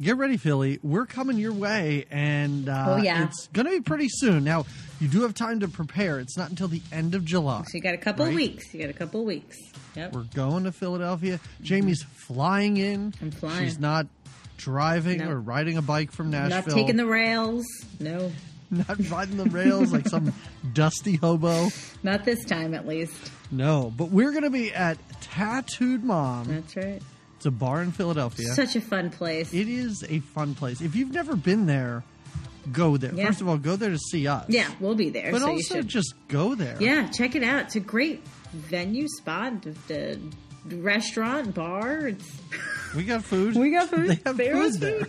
get ready, Philly. We're coming your way, and uh, Oh, yeah. it's going to be pretty soon. Now, you do have time to prepare. It's not until the end of July. So you got a couple Right. weeks. You got a couple weeks. Yep. We're going to Philadelphia. Jamie's flying in. I'm flying. She's not driving No. or riding a bike from Nashville. Not taking the rails. No, not riding the rails like some dusty hobo. not this time at least. No, but we're going to be at Tattooed Mom. That's right. It's a bar in Philadelphia. Such a fun place. It is a fun place. If you've never been there, go there. Yeah. First of all, go there to see us. yeah, we'll be there. But so you also just go there. Yeah, check it out. It's a great venue spot. The, restaurant, bar. It's We got food. We got food. They have There food was there.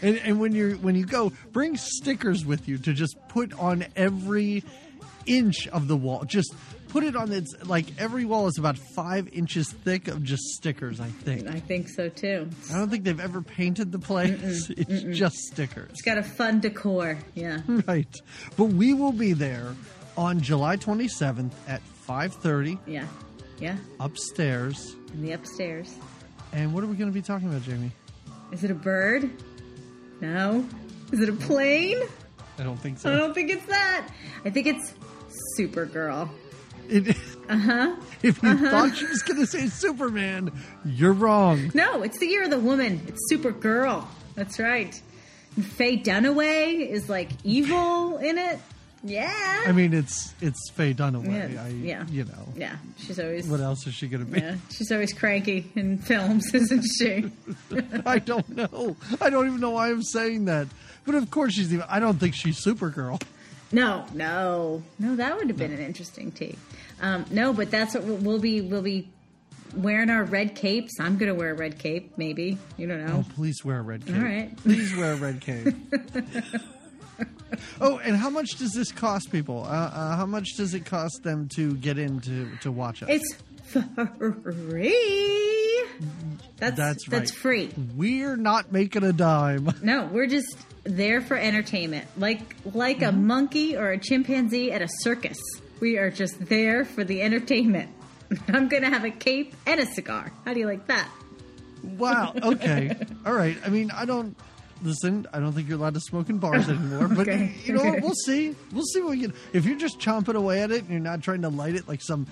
and, and when you're when you go, bring stickers with you to just put on every inch of the wall. Just put it on its like every wall is about five inches thick of just stickers. I think. I think so too. I don't think they've ever painted the place. It's just stickers. It's got a fun decor. Yeah. right. But we will be there on July 27th at 5:30 Yeah. Yeah. upstairs. In the upstairs. And what are we going to be talking about, Jamie? Is it a bird? No. Is it a plane? I don't think so. I don't think it's that. I think it's Supergirl. It, uh-huh. If you thought she was going to say Superman, you're wrong. No, it's the year of the woman. It's Supergirl. That's right. Faye Dunaway is like evil in it. Yeah. I mean, it's it's Faye Dunaway. Yeah, I, yeah. You know, yeah. She's always what else is she going to be? yeah. She's always cranky in films, isn't she? I don't know. I don't even know why I'm saying that. But of course she's even. I don't think she's Supergirl. No, no, no. That would have been an interesting take. Um, no, but that's what we'll, we'll be. We'll be wearing our red capes. I'm gonna wear a red cape, maybe. You don't know. Oh, please wear a red cape. All right. Please wear a red cape. oh, and how much does this cost people? Uh, uh, how much does it cost them to get in to, to watch us? It's free. That's That's that's free. We're not making a dime. No, we're just there for entertainment, like like Mm-hmm. a monkey or a chimpanzee at a circus. We are just there for the entertainment. I'm gonna have a cape and a cigar. How do you like that? Wow. Okay. All right. I mean, I don't listen. I don't think you're allowed to smoke in bars anymore. But Okay. you know what? We'll see. We'll see what we can. If you're just chomping away at it and you're not trying to light it like some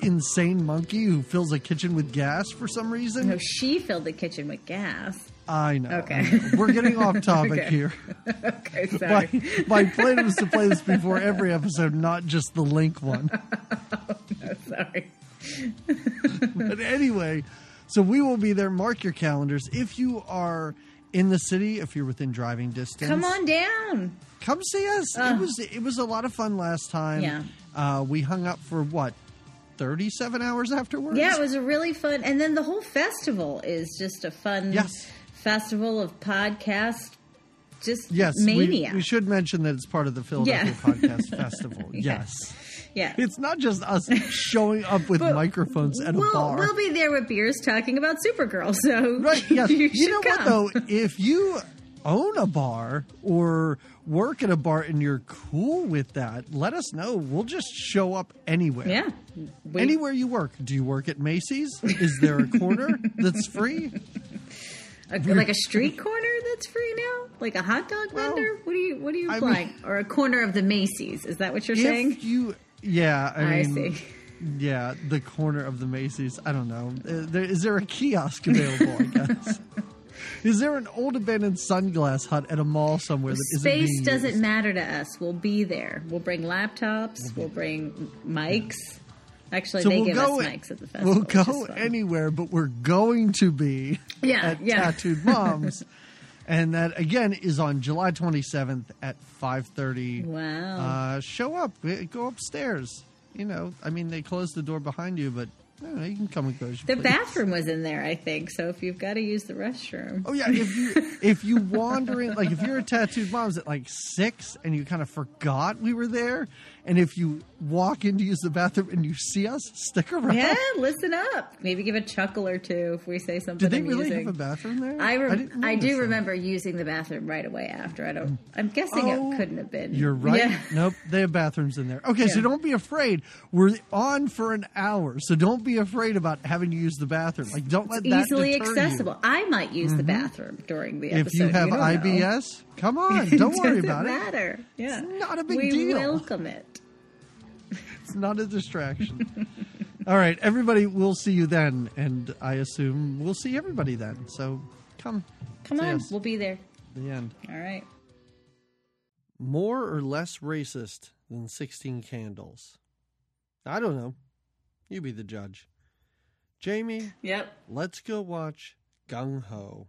insane monkey who fills a kitchen with gas for some reason, No, she filled the kitchen with gas. I know. Okay. I know. We're getting off topic Okay. here. Okay, My, sorry. my plan was to play this before every episode, not just the link one. sorry. But anyway, so we will be there. Mark your calendars. If you are in the city, if you're within driving distance, Come on down. come see us. Uh. it was it was a lot of fun last time. Yeah. uh, we hung up for what thirty seven hours afterwards. Yeah, it was a really fun, and then the whole festival is just a fun Yes. festival of podcast. Just Yes, mania. We, should mention that it's part of the Philadelphia Yeah. Podcast Festival. Yeah. Yes, yeah. it's not just us showing up with But microphones at a we'll, bar. We'll be there with beers talking about Supergirl. So Right. Yes. you, you, know come. what though? If you own a bar or work at a bar and you're cool with that, let us know. We'll just show up anywhere. Yeah. We- Anywhere you work. Do you work at Macy's? Is there a corner that's free? a- like a street corner that's free now, like a hot dog Well, vendor. What do you What do you I implying? mean- or a corner of the Macy's? Is that what you're saying? You, yeah, I I mean, see. yeah, the corner of the Macy's. I don't know. Is there, is there a kiosk available? I guess. Is there an old abandoned sunglass hut at a mall somewhere that Space doesn't used? matter to us. We'll be there. We'll bring laptops. We'll bring mics. Actually, So they we'll give us mics at the festival. we'll go anywhere, but we're going to be Yeah, at yeah. Tattooed Moms, and that again is on July 27th at 5:30. Wow. Uh, show up. Go upstairs. You know, I mean, they close the door behind you, but don't know, you can come and go. you the bathroom was in there, I think. So if you've got to use the restroom, Oh yeah, if you if you wander in, like if you're a tattooed mom's at like six and you kind of forgot we were there, And if you walk in to use the bathroom and you see us, stick around. Yeah, listen up. Maybe give a chuckle or two if we say something. Did they really have a bathroom there? I, rem- didn't I, do that. remember using the bathroom right away after. I don't. I'm guessing Oh, it couldn't have been. You're right. Yeah. Nope, they have bathrooms in there. Okay, so don't be afraid. We're on for an hour, so don't be afraid about having to use the bathroom. Like, don't let that Easily deter you. accessible. I might use the mm-hmm. bathroom during the episode. If you have know. IBS, come on, don't worry about it. matter. Yeah, It's not a big we deal. We welcome it. It's not a distraction. All right, everybody, we'll see you then, and I assume we'll see everybody then. So come, Come on, us. we'll be there. the end. All right. More or less racist than Sixteen Candles? I don't know. You be the judge. Jamie, Yep. let's go watch Gung Ho.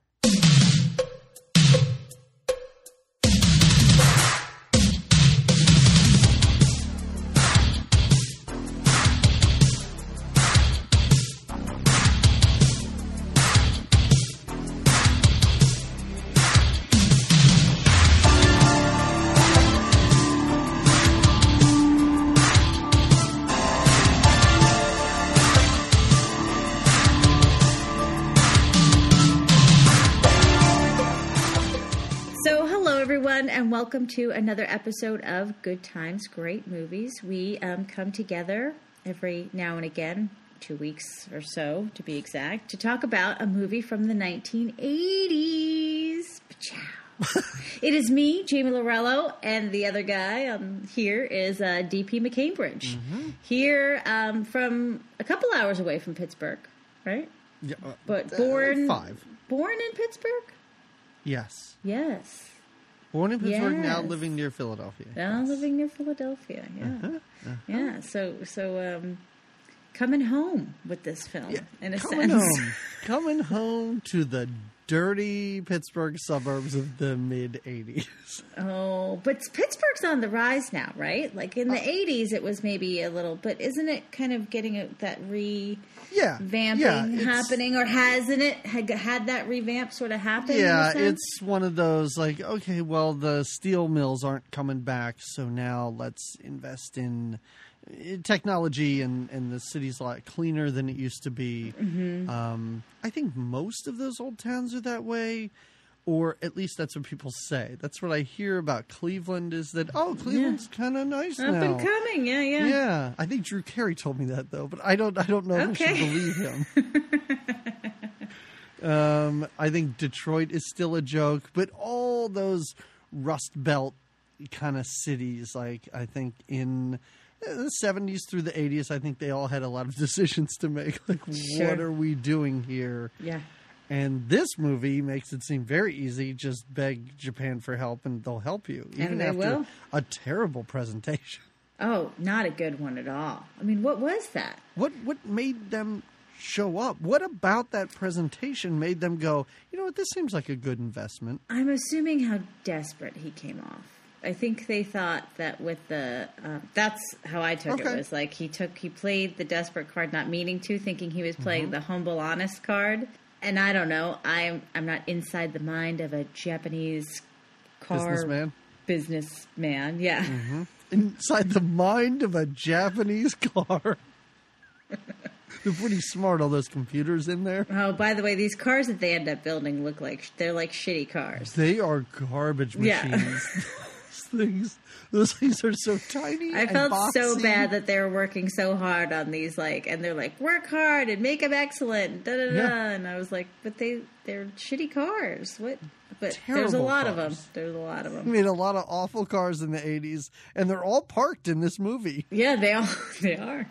Welcome to another episode of Good Times, Great Movies. We um, come together every now and again, two weeks or so to be exact, to talk about a movie from the 1980s. Pachow. it is me, Jamie Lorello, and the other guy um, here is uh, DP McCambridge. Here um, from a couple hours away from Pittsburgh, right? Yeah, uh, But uh, born five. born in Pittsburgh. Yes, Yes. Born in Pittsburgh, now living near Philadelphia. Now Yes. living near Philadelphia. Yeah. Uh-huh, Yeah. So so um coming home with this film in a coming sense. home, coming home to the dirty Pittsburgh suburbs of the mid '80s. Oh, but Pittsburgh's on the rise now, right? Like in the Uh, 80s it was maybe a little but isn't it kind of getting a, that revamping Yeah, yeah, happening or hasn't it had, had that revamp sort of happen? Yeah, it's one of those like, okay, well, the steel mills aren't coming back, so now let's invest in technology, and, and the city's a lot cleaner than it used to be. Mm-hmm. Um, I think most of those old towns are that way, or at least that's what people say. That's what I hear about Cleveland is that, oh, Cleveland's kind of nice up now. and coming. Yeah, yeah. Yeah, I think Drew Carey told me that though, but I don't. I don't know if I should Okay. believe him. um, I think Detroit is still a joke, but all those Rust Belt kind of cities, like I think in Uh, the seventies through the eighties, I think they all had a lot of decisions to make. Like, Sure. what are we doing here? Yeah. And this movie makes it seem very easy. Just beg Japan for help, and they'll help you, even they after will. a terrible presentation. Oh, not a good one at all. I mean, what was that? What what made them show up? What about that presentation made them go, you know what, this seems like a good investment? I'm assuming how desperate he came off. I think they thought that with the uh, that's how I took Okay. it was like he took he played the desperate card not meaning to thinking he was Mm-hmm. playing the humble honest card and I don't know I'm I'm not inside the mind of a Japanese car Businessman. businessman yeah Inside the mind of a Japanese car. They're pretty smart, all those computers in there. oh by the way these cars that they end up building look like they're like shitty cars They are garbage machines. those things those things are so tiny. I felt so bad that they were working so hard on these, like, and they're like, work hard and make them excellent, da da da. Yeah. And I was like, but they they're shitty cars. What? But there's a Terrible lot of them. There's a lot of them. I mean, a lot of awful cars in the 80s, and they're all parked in this movie. Yeah, they all they are.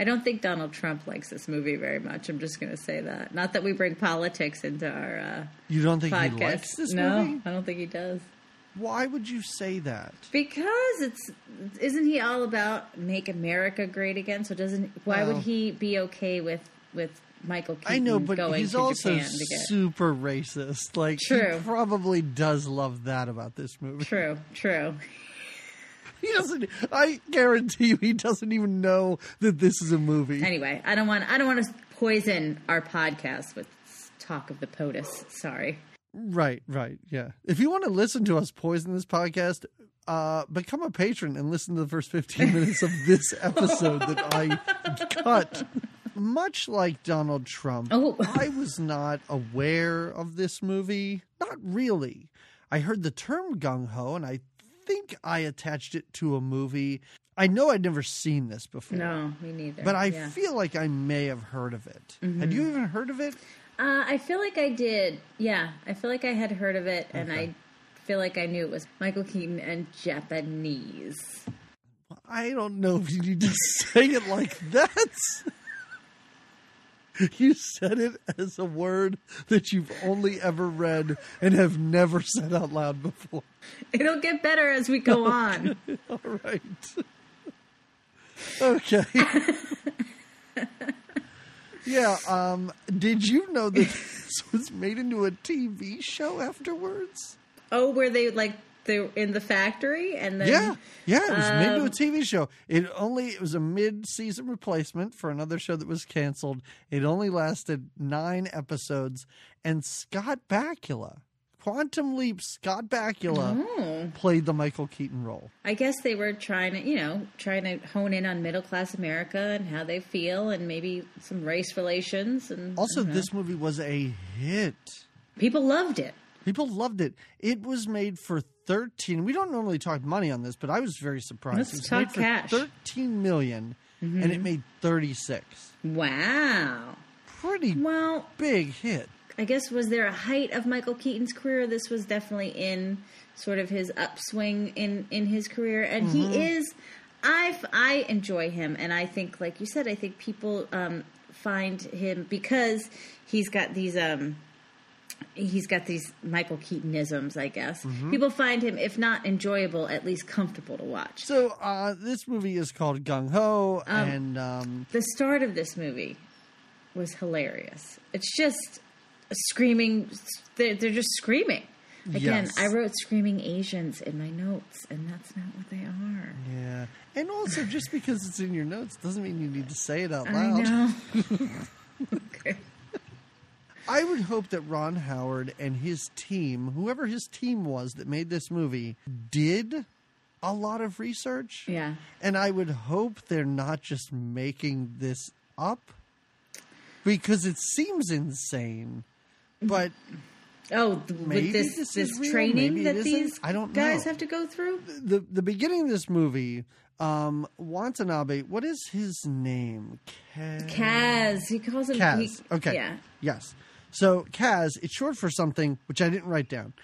I don't think Donald Trump likes this movie very much. I'm just going to say that. Not that we bring politics into our uh, You don't think podcast. he likes this no, movie? I don't think he does. Why would you say that? Because it's isn't he all about make America great again? So doesn't why Well- would he be okay with with Michael Keaton I know, but going he's also get super racist. Like, True. he probably does love that about this movie. True, true. He doesn't. I guarantee you, he doesn't even know that this is a movie. Anyway, I don't want I don't want to poison our podcast with talk of the POTUS. Sorry. Right, right, yeah. If you want to listen to us poison this podcast, uh, become a patron and listen to the first 15 minutes of this episode that I cut. Much like Donald Trump, Oh. I was not aware of this movie. Not really. I heard the term gung ho, and I think I attached it to a movie. I know I'd never seen this before. No, me neither. But I Yeah. Mm-hmm. feel like I may have heard of it. Had you even heard of it? Uh, I feel like I did. Yeah, I feel like I had heard of it, and I feel like I knew it was Michael Keaton and Japanese. I don't know if you need to say it like that. You said it as a word that you've only ever read and have never said out loud before. It'll get better as we go on. All right. Okay. yeah, um did you know that this was made into a TV show afterwards? oh, where they like they're in the factory, and then Yeah, yeah, it was made into a Um, TV show. It only it was a mid-season replacement for another show that was canceled. It only lasted nine episodes, and Scott Bakula, Quantum Leap, Scott Bakula Oh. played the Michael Keaton role. I guess they were trying to, you know, trying to hone in on middle class America and how they feel, and maybe some race relations. And Also, I don't know. this movie was a hit. people loved it. People loved it. It was made for thirteen. We don't normally talk money on this, but I was very surprised. Let's it was talk made for cash. Mm-hmm. Thirteen million, and it made thirty-six. Wow. Pretty Well, big hit. I guess was there a height of Michael Keaton's career? This was definitely in sort of his upswing in in his career, and Mm-hmm. he is. I I enjoy him, and I think, like you said, I think people um, find him because he's got these. Um, He's got these Michael Keatonisms, I guess. Mm-hmm. People find him, if not enjoyable, at least comfortable to watch. So uh, this movie is called Gung Ho, Um, and um, the start of this movie was hilarious. It's just screaming. They're, they're just screaming. Again, Yes. I wrote screaming Asians in my notes, and that's not what they are. yeah, and also just because it's in your notes doesn't mean you need to say it out I loud. know. okay. I would hope that Ron Howard and his team, whoever his team was that made this movie, did a lot of research. Yeah. And I would hope they're not just making this up because it seems insane. But Oh, Maybe with this this this, is real, training it these I don't guys know. have to go through. the the beginning of this movie, um, Watanabe, what is his name? Kaz. Kaz, he calls him Kaz. he- okay. Yeah. Yes. So Kaz, it's short for something which I didn't write down.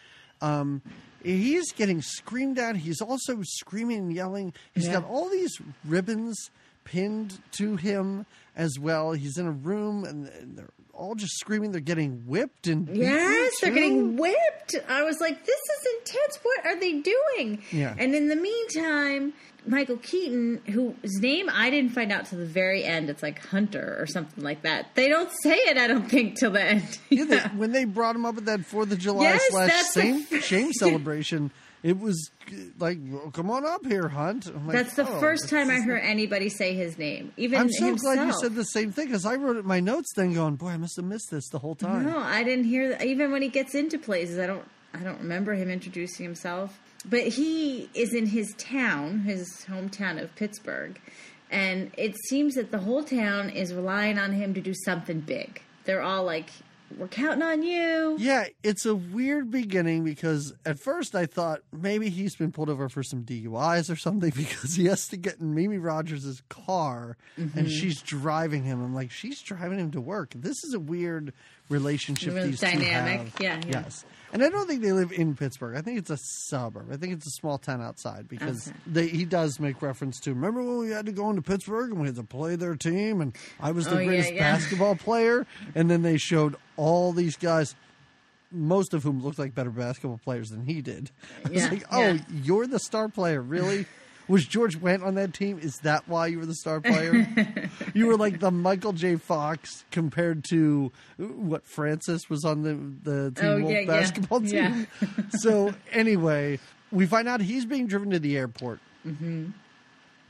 Um, he's getting screamed at. He's also screaming and yelling. He's Yeah. got all these ribbons pinned to him as well. He's in a room and they're all just screaming. They're getting whipped and Yes, they're too. getting whipped. I was like, this is intense. What are they doing? Yeah. And in the meantime, Michael Keaton, whose name I didn't find out till the very end, it's like Hunter or something like that. They don't say it, I don't think, till the end. Yeah, they, when they brought him up at that Fourth of July Yes, slash shame, shame celebration, it was like, well, "Come on up here, Hunt." I'm like, That's the "Oh, first time I heard anybody say his name. Even I'm so himself. glad you said the same thing because I wrote it in my notes then going, boy, I must have missed this the whole time. No, I didn't hear that. Even when he gets into places, I don't. I don't remember him introducing himself. But he is in his town, his hometown of Pittsburgh, and it seems that the whole town is relying on him to do something big. They're all like, "We're counting on you." Yeah, it's a weird beginning because at first I thought maybe he's been pulled over for some DUIs or something because he has to get in Mimi Rogers' car Mm-hmm. and she's driving him. I'm like, she's driving him to work. This is a weird relationship Really these two dynamic. have. Yeah, yeah. Yes. And I don't think they live in Pittsburgh. I think it's a suburb. I think it's a small town outside because Okay. they, he does make reference to. Remember when we had to go into Pittsburgh and we had to play their team, and I was the Oh, greatest yeah. basketball player, and then they showed all these guys, most of whom looked like better basketball players than he did. Yeah, like, oh, yeah. you're the star player, really? Was George Wendt on that team? Is that why you were the star player? you were like the Michael J. Fox compared to what Francis was on the the Teen Oh, Wolf yeah, yeah. basketball team. Yeah. so anyway, we find out he's being driven to the airport Mm-hmm.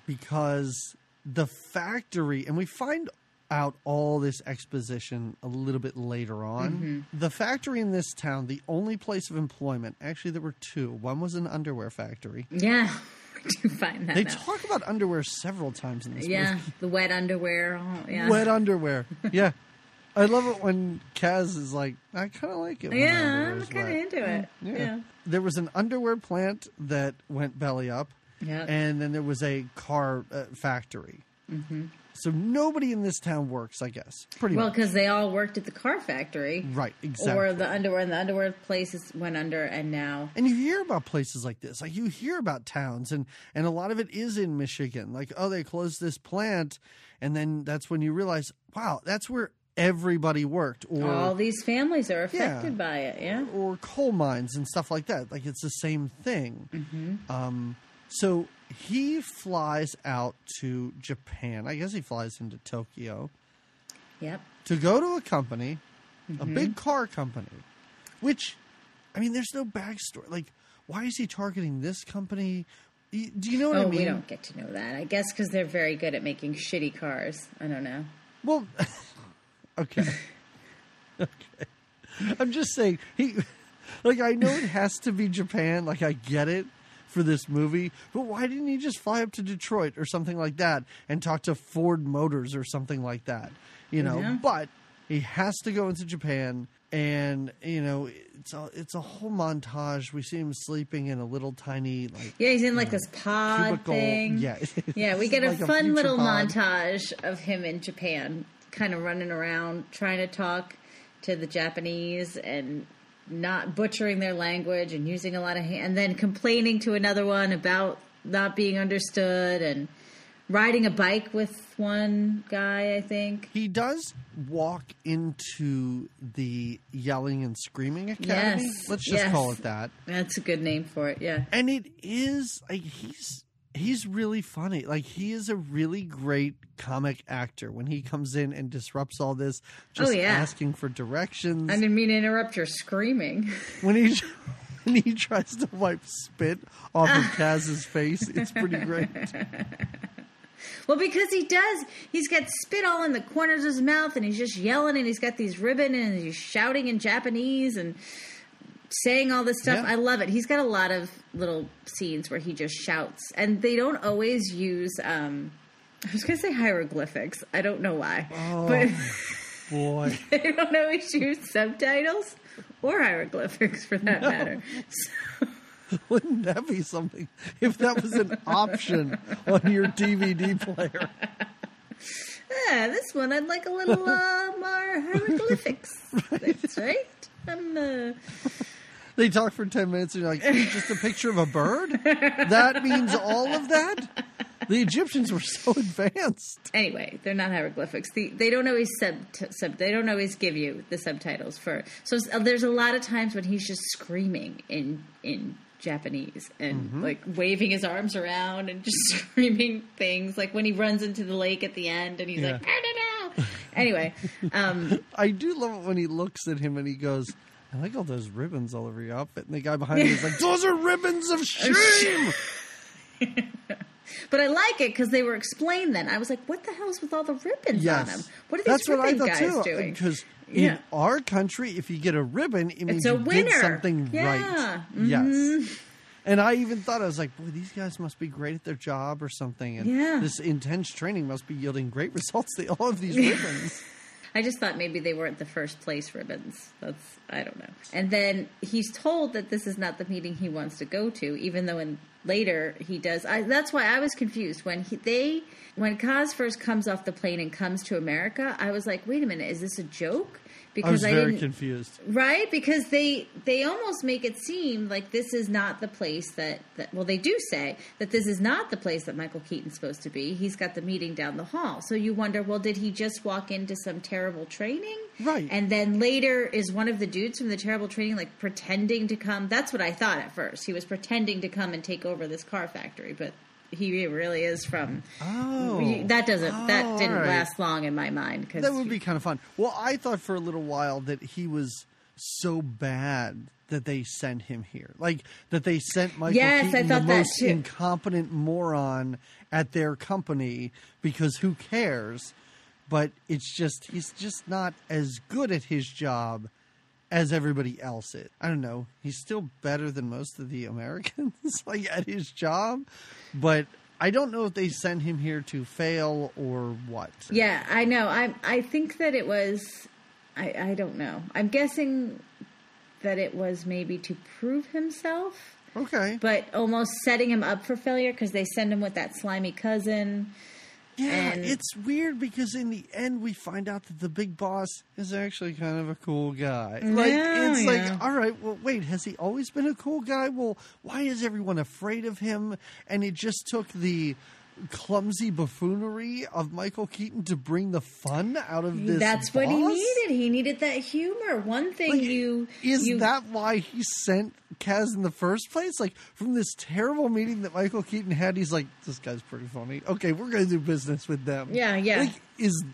because the factory, and we find out all this exposition a little bit later on. Mm-hmm. The factory in this town, the only place of employment, actually, there were two. One was an underwear factory. Yeah, do find that They out. talk about underwear several times in this yeah, movie. the wet underwear. Oh, yeah. Wet underwear. Yeah. I love it when Kaz is like, I kind of like it. Yeah, I'm kind of into it. Yeah. There was an underwear plant that went belly up, Yeah. and then there was a car uh, factory. Mm-hmm. So nobody in this town works, I guess. Pretty Well, because they all worked at the car factory. Right, exactly. Or the underwear, and the underwear places went under, and now. And you hear about places like this. Like you hear about towns and and a lot of it is in Michigan. Like, oh, they closed this plant and then that's when you realize, wow, that's where everybody worked or all these families are Yeah. affected by it. Yeah. or coal mines and stuff like that. Like it's the same thing. Um, so he flies out to Japan. I guess he flies into Tokyo Yep. to go to a company, a mm-hmm. big car company, which, I mean, there's no backstory. Like, why is he targeting this company? Do you know what Oh, I mean? we don't get to know that. I guess because they're very good at making shitty cars. I don't know. Well, okay. okay. I'm just saying he like I know it has to be Japan, like I get it for this movie, but why didn't he just fly up to Detroit or something like that and talk to Ford Motors or something like that? You know, Yeah. but he has to go into Japan and you know it's a it's a whole montage. We see him sleeping in a little tiny like Yeah, he's in like this pod cubicle. thing. Yeah, Yeah, we get a like a fun future little pod. montage of him in Japan, kind of running around trying to talk to the Japanese and not butchering their language and using a lot of hand, and then complaining to another one about not being understood and riding a bike with one guy, I think. He does walk into the yelling and screaming academy. Yes, Let's just yes. call it that. That's a good name for it. Yeah. And it is like he's he's really funny. Like he is a really great comic actor when he comes in and disrupts all this oh, just Oh, yeah. asking for directions. I didn't mean to interrupt your screaming. when he when he tries to wipe spit off of Kaz's face, it's pretty great. Well, because he does. He's got spit all in the corners of his mouth, and he's just yelling, and he's got these ribbon, and he's shouting in Japanese and saying all this stuff. Yeah. I love it. He's got a lot of little scenes where he just shouts, and they don't always use. um I was going to say hieroglyphics. I don't know why, but Boy. they don't always use subtitles or hieroglyphics for that matter. So, Wouldn't that be something if that was an option on your DVD player? yeah, this one I'd like a little uh, more hieroglyphics. That's right. I'm, uh, They talk for 10 minutes and you're like, just a picture of a bird? That means all of that? The Egyptians were so advanced. anyway, they're not hieroglyphics. The, they don't always sub, sub. They don't always give you the subtitles for. So there's a lot of times when he's just screaming in in Japanese and Mm-hmm. like waving his arms around and just screaming things. Like when he runs into the lake at the end and he's Yeah. like, "I don't know." Anyway, um, I do love it when he looks at him and he goes, I like all those ribbons all over your outfit. And the guy behind him is like, Those are ribbons of shame. but I like it because they were explained. Then I was like, "What the hell's with all the ribbons on them? What are these That's what I ribbon guys too. doing?" Because in Yeah. our country, if you get a ribbon, it means you did something Yeah. Mm-hmm. right. Yes. And I even thought I was like, boy, these guys must be great at their job or something. And Yeah. this intense training must be yielding great results. They all have these ribbons. I just thought maybe they weren't the first place ribbons. That's I don't know. And then he's told that this is not the meeting he wants to go to, even though in later he does. I, that's why I was confused when he, they when Kaz first comes off the plane and comes to America. I was like, wait a minute, is this a joke? I was very didn't confused. right? Because they they almost make it seem like this is not the place that, that well they do say that this is not the place that michael keaton's supposed to be. He's got the meeting down the hall. So you wonder well did he just walk into some terrible training? Right. and then later is one of the dudes from the terrible training like pretending to come? That's what i thought at first. He was pretending to come and take over this car factory but he really is from Oh. that doesn't that Oh, didn't all right. last long in my mind because That would be kind of fun. Well, I thought for a little while that he was so bad that they sent him here. Like that they sent Michael Yes, I Keaton, thought the that most too. incompetent moron at their company because who cares? but it's just he's just not as good at his job as everybody else is. I don't know. He's still better than most of the Americans, like at his job, but I don't know if they sent him here to fail or what. Yeah, I know. I I think that it was. I I don't know. I'm guessing that it was maybe to prove himself, Okay. but almost setting him up for failure because they send him with that slimy cousin. Yeah, And- it's weird because in the end we find out that the big boss is actually kind of a cool guy. Like Yeah, it's yeah. like, all right, well wait, has he always been a cool guy? Well, why is everyone afraid of him? And it just took the clumsy buffoonery of Michael Keaton to bring the fun out of this. That's what he needed. He needed that humor. One thing Like, you is you, that why he sent Kaz in the first place? Like from this terrible meeting that Michael Keaton had, he's like, "This guy's pretty funny. Okay, we're going to do business with them." Yeah, yeah. Like, is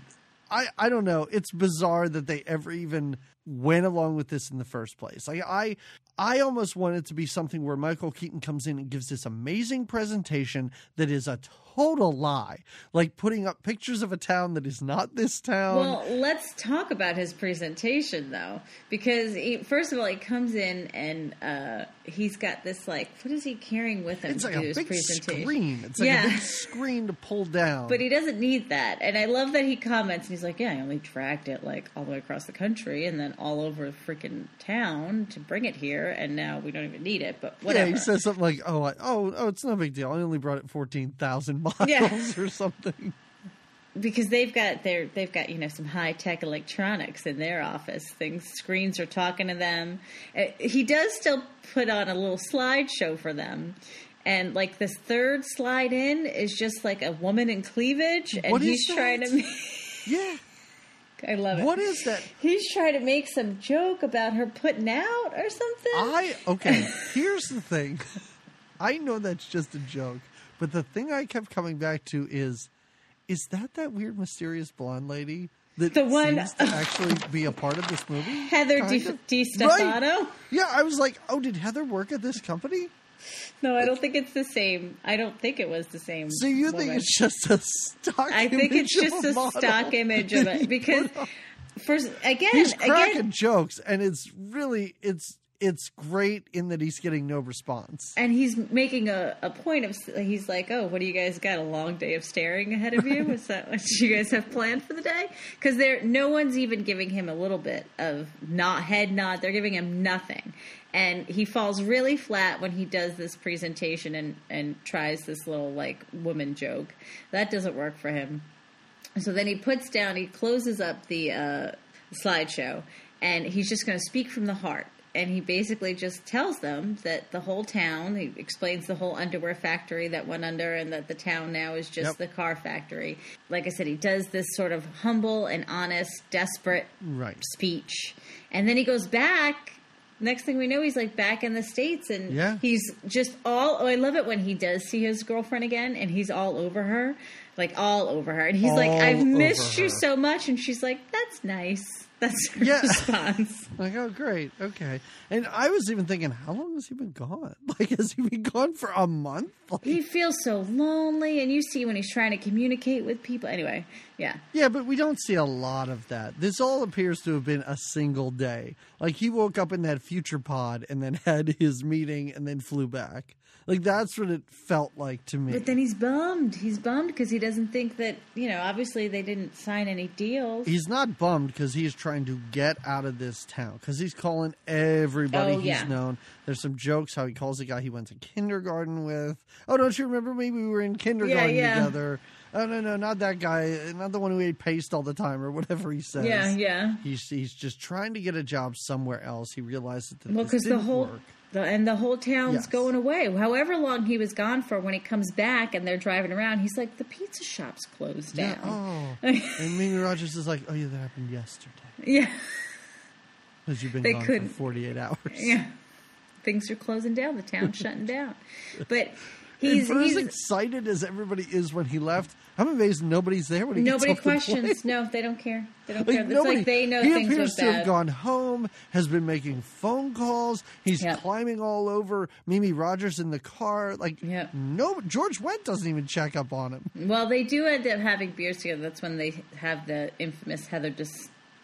I I don't know. It's bizarre that they ever even went along with this in the first place. Like I I almost want it to be something where Michael Keaton comes in and gives this amazing presentation that is a total lie, like putting up pictures of a town that is not this town. Well, let's talk about his presentation though, because he, first of all, he comes in and uh, he's got this like, what is he carrying with him it's like do a his big presentation? screen. It's like Yeah. a big screen to pull down. But he doesn't need that. And I love that he comments and he's like, Yeah, I only dragged it like all the way across the country and then all over the freaking town to bring it here and now we don't even need it, but whatever. Yeah, he says something like, "Oh, I, oh, oh, it's no big deal. I only brought it fourteen thousand miles Yeah. or something." because they've got their they've got, you know, some high tech electronics in their office. Things screens are talking to them. Uh, He does still put on a little slideshow for them. And like this third slide in is just like a woman in cleavage and What is he's trying that? to make Yeah, I love it. what is that? He's trying to make some joke about her putting out or something. I okay. Here's the thing. I know that's just a joke, but the thing I kept coming back to is, is that that weird mysterious blonde lady that The one- seems to actually be a part of this movie? Heather Kind of? Right. Yeah, I was like, oh, did Heather work at this company? No, I don't think it's the same. I don't think it was the same. So you think it's just a stock? I think image it's just of a stock image of it because, first again, he's cracking again, jokes, and it's really it's it's great in that he's getting no response. and he's making a, a point of he's like, oh, what do you guys got? A long day of staring ahead of you? Is that what you guys have planned for the day? Because there, no one's even giving him a little bit of not head nod. They're giving him nothing, and he falls really flat when he does this presentation and and tries this little like woman joke. That doesn't work for him. So then he puts down, he closes up the uh, slideshow, and he's just going to speak from the heart. And he basically just tells them that the whole town, he explains the whole underwear factory that went under, and that the town now is just Yep. the car factory. Like I said, he does this sort of humble and honest, desperate Right. speech. And then he goes back. Next thing we know, he's like back in the States and Yeah. he's just all. Oh, I love it when he does see his girlfriend again and he's all over her. Like all over her. And he's like, I've missed you her. so much. And she's like, that's nice. That's her Yeah. response. Like, oh, great, okay. And I was even thinking, how long has he been gone? Like, has he been gone for a month? Like, He feels so lonely. And you see when he's trying to communicate with people. Anyway, yeah. yeah, but we don't see a lot of that. This all appears to have been a single day. Like, he woke up in that future pod and then had his meeting and then flew back. Like, that's what it felt like to me. But then he's bummed. He's bummed because he doesn't think that, you know, obviously they didn't sign any deals. He's not bummed because he's trying to get out of this town because he's calling everybody Oh, he's yeah. known. There's some jokes how he calls the guy he went to kindergarten with. Oh, don't you remember me? We were in kindergarten yeah. together. Oh no, no, not that guy. Not the one who ate paste all the time or whatever he says. Yeah, yeah. He's he's just trying to get a job somewhere else. He realizes that Well, this because the didn't whole work. The, and the whole town's Yes. going away. However long he was gone for, when he comes back and they're driving around, he's like, the pizza shop's closed Yeah. down. Oh. and Mimi Rogers is like, oh yeah, that happened yesterday Yeah, because you've been They gone couldn't- for 48 hours. yeah. Things are closing down. The town's shutting down. But He's, for he's as excited as everybody is when he left, I'm amazed nobody's there when he nobody off the questions. No, they don't care. They don't Like, care. It's nobody, like they know he things appears went to have gone home, has been making phone calls. He's Yep. climbing all over Mimi Rogers in the car. Like, Yep. no, George Wendt doesn't even check up on him. Well, they do end up having beers together. That's when they have the infamous Heather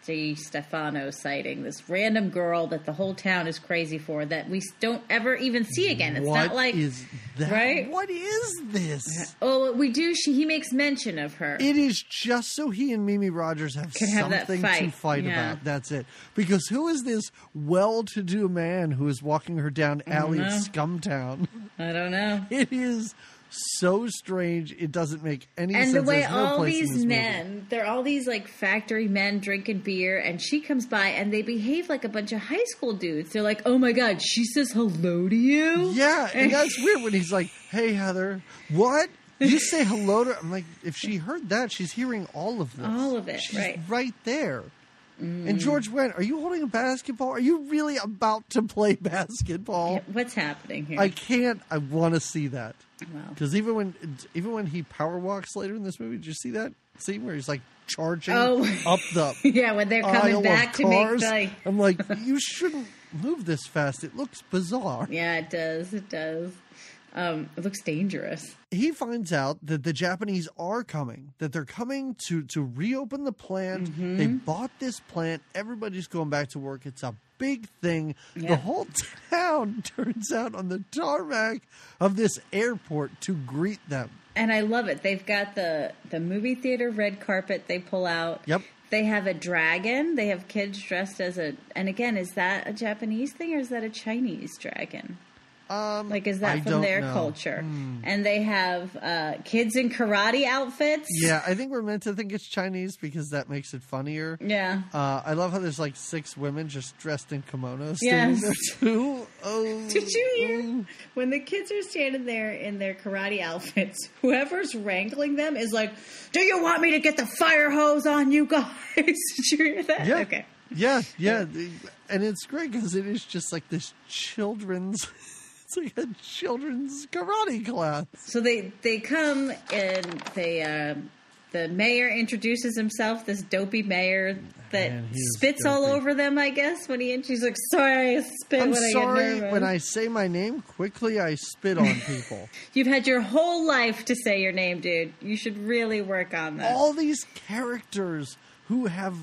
Di Stefano sighting. This random girl that the whole town is crazy for that we don't ever even see again. It's What not like is that? right? What is this? oh, we do. She he makes mention of her. It is just so he and Mimi Rogers have Can have that something to fight. fight Yeah. about. That's it. Because who is this well-to-do man who is walking her down alley of know. Scumtown? I don't know. It is so strange. It doesn't make any And sense. And the way no all these this movie. men, they're all these like factory men drinking beer, and she comes by and they behave like a bunch of high school dudes. They're like, "Oh my god, she says hello to you." Yeah, and that's weird when he's like, "Hey, Heather, what?" You say hello to. I'm like, if she heard that, she's hearing all of this. All of it, She's right. right there. And mm. George Wendt, are you holding a basketball? Are you really about to play basketball? What's happening here? I can't. I want to see that Wow. because even when even when he power walks later in this movie, did you see that scene where he's like charging Oh. up the yeah, when they're coming back to make. I'm like, you shouldn't move this fast. It looks bizarre. Yeah, it does. It does. Um, it looks dangerous. he finds out that the Japanese are coming, that they're coming to to reopen the plant. Mm-hmm. They bought this plant. Everybody's going back to work. It's a big thing. Yeah. The whole town turns out on the tarmac of this airport to greet them. And I love it. They've got the the movie theater red carpet they pull out. Yep. They have a dragon. They have kids dressed as a. And again, is that a Japanese thing or is that a Chinese dragon? Um, Like, is that I from their know. Culture? And they have uh, kids in karate outfits. Yeah, I think we're meant to think it's Chinese because that makes it funnier. Yeah. Uh, I love how there's like six women just dressed in kimonos Yes. too. Oh, Did you hear oh. when the kids are standing there in their karate outfits? Whoever's wrangling them is like, "Do you want me to get the fire hose on you guys?" Did you hear that? Yeah. Okay. Yeah, yeah, and it's great because it is just like this children's. It's like a children's karate class. So they they come and they uh, the mayor introduces himself. This dopey mayor that Man, spits all over them. I guess when he and she's like, "Sorry, I spit I'm when I get sorry nervous." when I say my name quickly. I spit on people. You've had your whole life to say your name, dude. You should really work on that. All these characters who have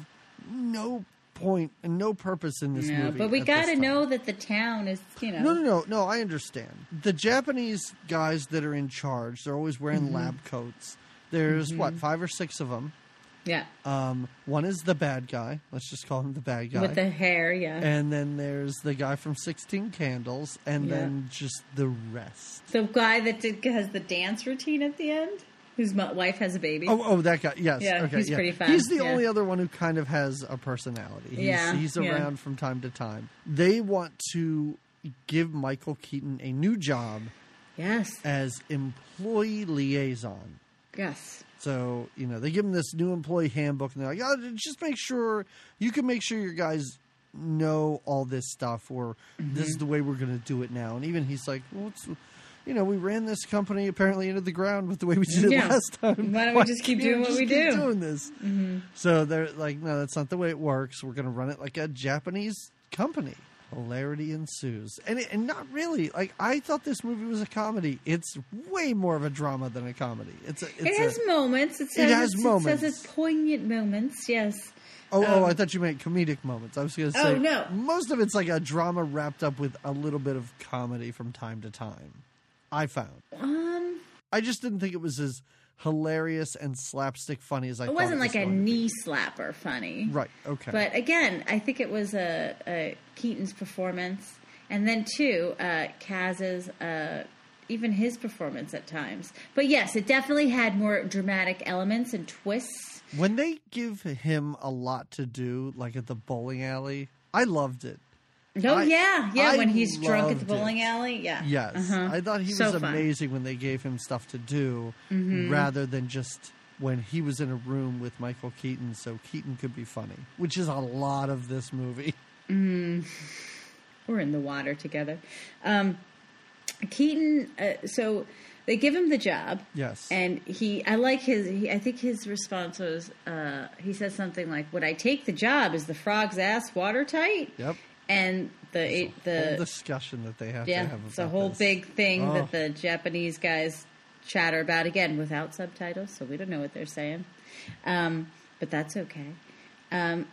no point and no purpose in this no, movie. but we got to know that the town is, you know. No, no, no, no. I understand. The Japanese guys that are in charge, they're always wearing Mm-hmm. lab coats. There's what five or six of them. Yeah, Um, one is the bad guy. Let's just call him the bad guy. with the hair, yeah. and then there's the guy from Sixteen Candles, and Yeah. then just the rest. the guy that did, has the dance routine at the end, whose wife has a baby. Oh, oh, that guy. Yes. Yeah, okay. he's yeah. pretty fun, He's the yeah. only other one who kind of has a personality. He's, Yeah, he's yeah. around from time to time. They want to give Michael Keaton a new job Yes, as employee liaison. yes. So, you know, they give him this new employee handbook and they're like, oh, just make sure you can make sure your guys know all this stuff or this Mm-hmm. is the way we're going to do it now. And even he's like, well, it's, you know, we ran this company apparently into the ground with the way we did it Yeah. last time. Why don't we just keep doing what we do? Mm-hmm. doing this. So they're like, no, that's not the way it works. We're going to run it like a Japanese company. Hilarity ensues, and it, and not really. Like I thought this movie was a comedy. It's way more of a drama than a comedy. It's a. It's It has a, moments. It says has moments. It says it's poignant moments. Yes. oh, oh, um, I thought you meant comedic moments. I was going to say. Oh, say. no. Most of it's like a drama wrapped up with a little bit of comedy from time to time. I found. Um, I just didn't think it was as hilarious and slapstick funny as I. it wasn't was like a going to be. knee slapper funny. Right. Okay. But again, I think it was a, a Keaton's performance, and then too, uh, Kaz's, uh, even his performance at times. But yes, it definitely had more dramatic elements and twists. When they give him a lot to do, like at the bowling alley, I loved it. Oh I- yeah, yeah. I when he's drunk at the bowling it. alley, yeah. Yes, Uh-huh. I thought he was. Mm-hmm. amazing when they gave him stuff to do, rather than just when he was in a room with Michael Keaton, so Keaton could be funny, which is a lot of this movie. We're in the water together. Um, Keaton. Uh, so they give him the job. Yes. And he, I like his. He, I think his response was, uh, he says something like, "Would I take the job? Is the frog's ass watertight?" Yep. And the the discussion that they have yeah, to have it's a whole this. big thing Oh. that the Japanese guys chatter about again without subtitles, so we don't know what they're saying. Um, but that's okay. Um,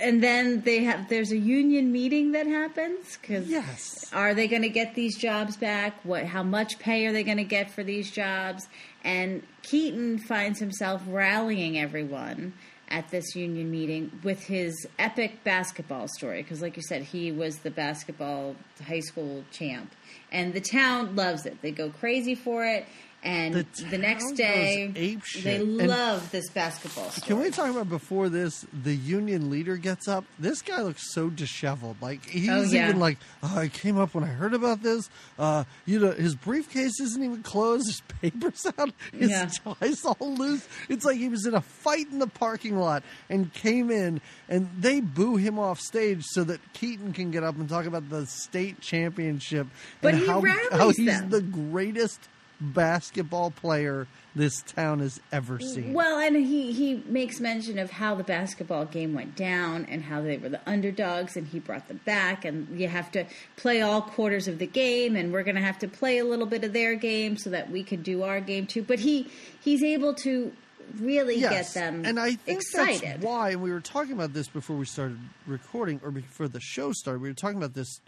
and then they have there's a union meeting that happens because Yes. are they going to get these jobs back? What how much pay are they going to get for these jobs? And Keaton finds himself rallying everyone at this union meeting with his epic basketball story because like you said he was the basketball high school champ. And the town loves it. They go crazy for it and The the, next day they. And- love this basketball story. Can we talk about before this? The union leader gets up. This guy looks so disheveled. Like he's Oh, yeah. even like, oh, I came up when I heard about this. Uh, you know, his briefcase isn't even closed. His papers out. His Yeah. ties all loose. It's like he was in a fight in the parking lot and came in, and they boo him off stage so that Keaton can get up and talk about the state championship But and he how, how he's them. the greatest basketball player this town has ever seen. Well, and he he makes mention of how the basketball game went down and how they were the underdogs, and he brought them back. And you have to play all quarters of the game, and we're going to have to play a little bit of their game so that we can do our game too. But he he's able to really yes. get them and I think excited. that's why. And we were talking about this before we started recording, or before the show started. We were talking about this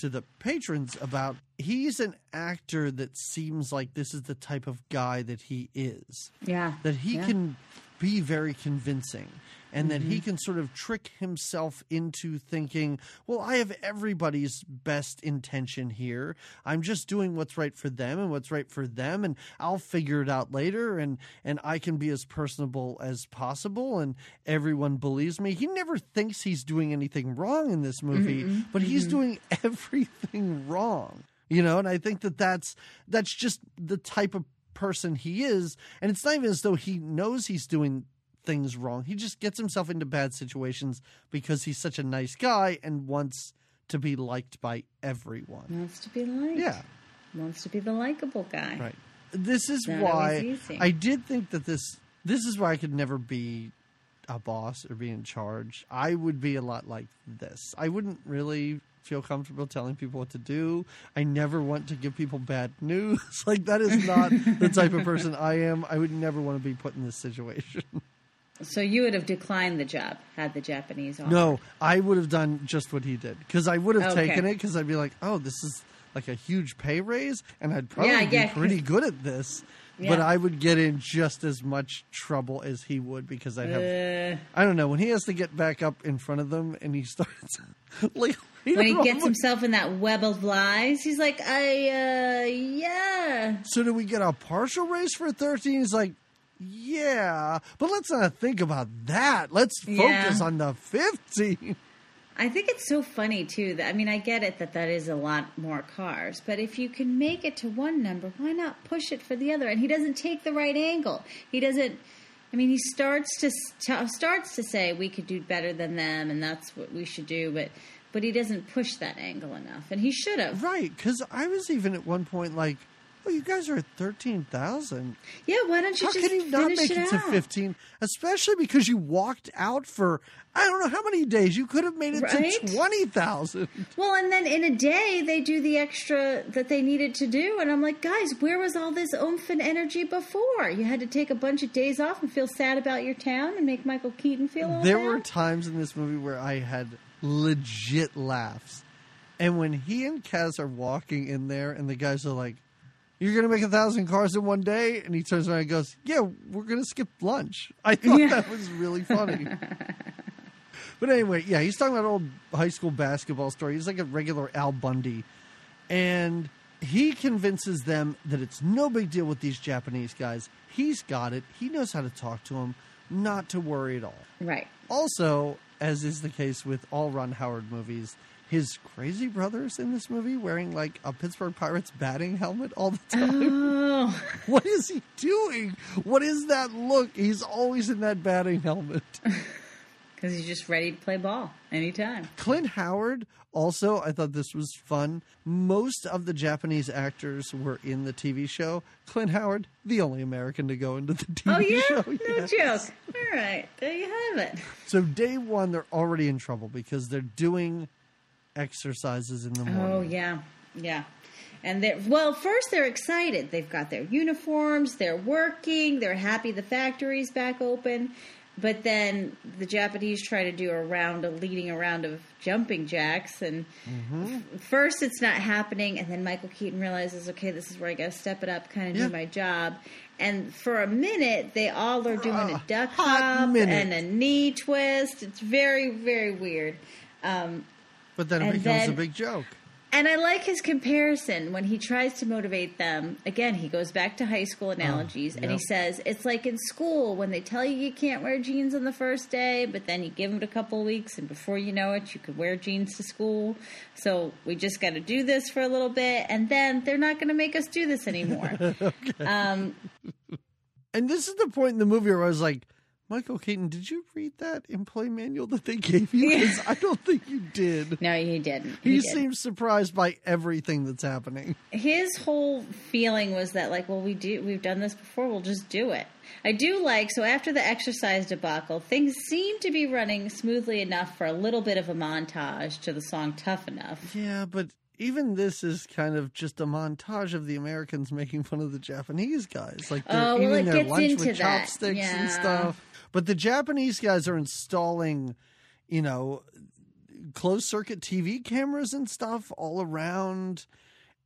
to the patrons about he's an actor that seems like this is the type of guy that he is. yeah, That he yeah. can be very convincing. And that he mm-hmm. can sort of trick himself into thinking, well, I have everybody's best intention here. I'm just doing what's right for them and what's right for them, and I'll figure it out later. And and I can be as personable as possible, and everyone believes me. He never thinks he's doing anything wrong in this movie, mm-hmm. but he's mm-hmm. doing everything wrong. You know, and I think that that's that's just the type of person he is, and it's not even as though he knows he's doing things wrong. He just gets himself into bad situations because he's such a nice guy and wants to be liked by everyone. wants to be liked. Yeah, wants to be the likable guy. right. This is Not why. I did think that this this is why I could never be a boss or be in charge. I would be a lot like this. I wouldn't really feel comfortable telling people what to do. I never want to give people bad news. like that is not the type of person I am. I would never want to be put in this situation. So you would have declined the job had the Japanese offer. No, I would have done just what he did because I would have Okay. taken it because I'd be like, oh, this is like a huge pay raise, and I'd probably Yeah, be pretty good at this. But I would get in just as much trouble as he would because I'd have. Uh, I don't know when he has to get back up in front of them and he starts like when he gets himself in that web of lies, he's like, I, uh, yeah. So do we get a partial raise for thirteen? He's like, yeah, but let's not think about that. Let's focus Yeah. on the fifteen. I think it's so funny too. That I mean, I get it that that is a lot more cars, but if you can make it to one number, why not push it for the other? And he doesn't take the right angle. He doesn't. I mean, he starts to st- starts to say we could do better than them, and that's what we should do, but but he doesn't push that angle enough, and he should have. Right, because I was even at one point like, "Oh, you guys are at thirteen thousand. Yeah, why don't you How just can you not make it, it, to fifteen? Especially because you walked out for I don't know how many days. You could have made it Right? to twenty thousand. Well, and then in a day they do the extra that they needed to do, and I'm like, guys, where was all this oomph and energy before? You had to take a bunch of days off and feel sad about your town and make Michael Keaton feel all There bad? were times in this movie where I had legit laughs, and when he and Kaz are walking in there, and the guys are like. You're gonna make a thousand cars in one day, and he turns around and goes, "Yeah, we're gonna skip lunch." I thought Yeah. that was really funny. But anyway, yeah, he's talking about old high school basketball story. He's like a regular Al Bundy. And he convinces them that it's no big deal with these Japanese guys. He's got it. He knows how to talk to them. Not to worry at all. right. Also, as is the case with all Ron Howard movies, his crazy brother's in this movie wearing like a Pittsburgh Pirates batting helmet all the time. Oh, what is he doing? What is that look? He's always in that batting helmet. because he's just ready to play ball anytime. Clint Howard also, I thought this was fun. Most of the Japanese actors were in the TV show. Clint Howard, the only American to go into the TV show. Oh yeah, show. no Yes. joke. All right, there you have it. So day one, they're already in trouble because they're doing exercises in the morning. Oh yeah, yeah. And they're well. First, they're excited. They've got their uniforms. They're working. They're happy the factory's back open. But then the Japanese try to do a round, a leading a round of jumping jacks, and f- first it's not happening. And then Michael Keaton realizes, okay, this is where I got to step it up, kind of Yeah. do my job. And for a minute, they all are doing a a duck hop minute. and a knee twist. It's very, very weird. Um, But then it And becomes then- a big joke. and I like his comparison when he tries to motivate them. Again, he goes back to high school analogies and he says, It's like in school when they tell you you can't wear jeans on the first day, but then you give it a couple of weeks, and before you know it, you could wear jeans to school. So we just got to do this for a little bit, and then they're not going to make us do this anymore. um, And this is the point in the movie where I was like, Michael Keaton, did you read that employee manual that they gave you? Because I don't think you did. no, he didn't. He, didn't. seems surprised by everything that's happening. his whole feeling was that like well we do we've done this before we'll just do it i do like so after the exercise debacle things seem to be running smoothly enough for a little bit of a montage to the song tough enough Yeah, but even this is kind of just a montage of the Americans making fun of the Japanese guys. Like they're Oh, well, eating their lunch with that. chopsticks Yeah. and stuff. But the Japanese guys are installing, you know, closed circuit TV cameras and stuff all around.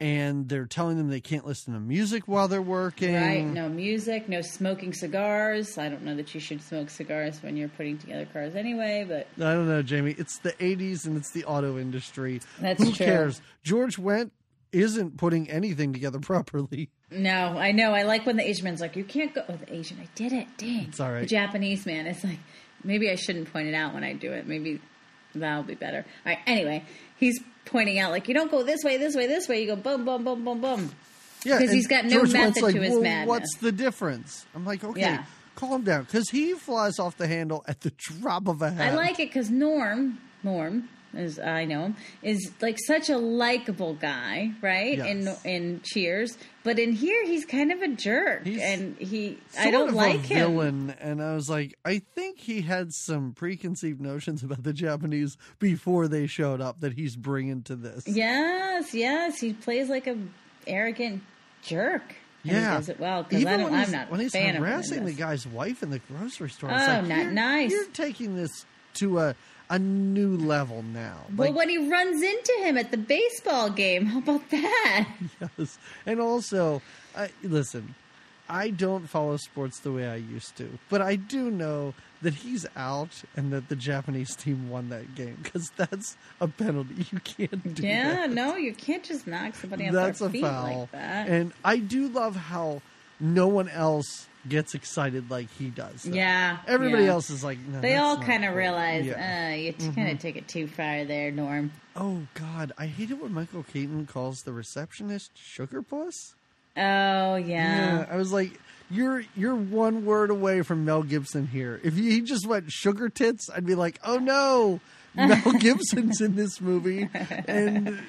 And they're telling them they can't listen to music while they're working. right no music no smoking cigars i don't know that you should smoke cigars when you're putting together cars anyway but I don't know, Jamie. It's the 80s and it's the auto industry. That's Who true. cares? George Wendt isn't putting anything together properly. No i know i like when the asian man's like you can't go oh the asian i did it dang It's all right. the japanese man is like maybe i shouldn't point it out when i do it maybe that'll be better all right anyway he's pointing out like you don't go this way this way this way you go boom boom boom boom boom Yeah, 'Cause and he's got no George method like, to his well, madness." What's the difference? I'm like, okay, Yeah. calm down, because he flies off the handle at the drop of a hat. I like it because Norm, Norm, as I know him, is like such a likable guy, right? In Yes. in Cheers, but in here he's kind of a jerk, He's and he I don't like a him. villain, and I was like, I think he had some preconceived notions about the Japanese before they showed up that he's bringing to this. Yes, yes, he plays like a arrogant jerk. And he Yeah. does it well because I I'm not when he's fan of him harassing the guy's wife in the grocery store. Oh, it's like, not nice. You're taking this to a a new level now. Well, Like, when he runs into him at the baseball game, how about that? Yes. And also, I, listen, I don't follow sports the way I used to, but I do know that he's out and that the Japanese team won that game because that's a penalty. You can't do yeah, that. no, you can't just knock somebody off That's their a feet foul. like that. And I do love how no one else gets excited like he does. though. Yeah, Everybody yeah. else is like, no, They all kind of cool. realize, Yeah. Mm-hmm. uh, you t- kind of take it too far there, Norm. oh, God. I hate it when Michael Keaton calls the receptionist Sugar Puss. Oh yeah, Yeah, I was like, you're you're one word away from Mel Gibson here. If he just went sugar tits, I'd be like, oh no, Mel Gibson's in this movie, and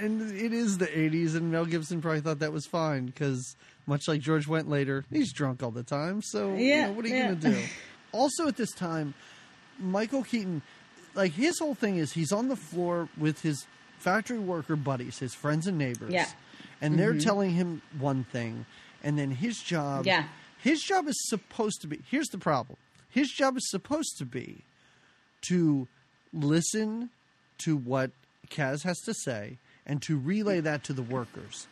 and it is the '80s, and Mel Gibson probably thought that was fine because much like George Wendt later, he's drunk all the time. So you Yeah, know, what are you yeah. gonna do? Also, at this time, Michael Keaton, like his whole thing is he's on the floor with his factory worker buddies, his friends and neighbors. Yeah. And they're mm-hmm. telling him one thing, and then his job Yeah. his job is supposed to be here's the problem. His job is supposed to be to listen to what Kaz has to say and to relay that to the workers.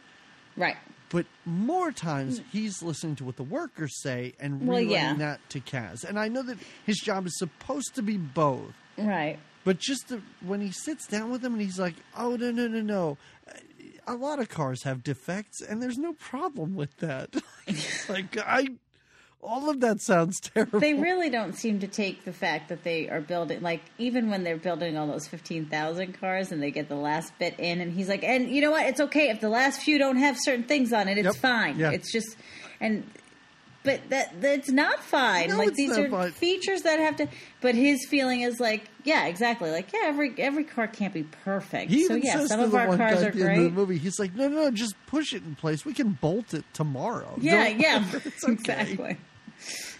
right. But more times mm. he's listening to what the workers say and Well, relaying yeah. that to Kaz. And I know that his job is supposed to be both. Right. But just the, when he sits down with them and he's like, "Oh no no no no," a lot of cars have defects and there's no problem with that. Like I, all of that sounds terrible. They really don't seem to take the fact that they are building, like, even when they're building all those 15,000 cars and they get the last bit in, and he's like, and you know what? It's okay if the last few don't have certain things on it, it's Yep. fine. Yeah. It's just, and but that that's not fine. No, like these are fine. features that have to. But his feeling is like, yeah, exactly. Like, yeah, every every car can't be perfect. He so yeah, some of the our cars are great. the movie, he's like, no, no, no, just push it in place. We can bolt it tomorrow. Yeah, Don't- yeah, okay. exactly,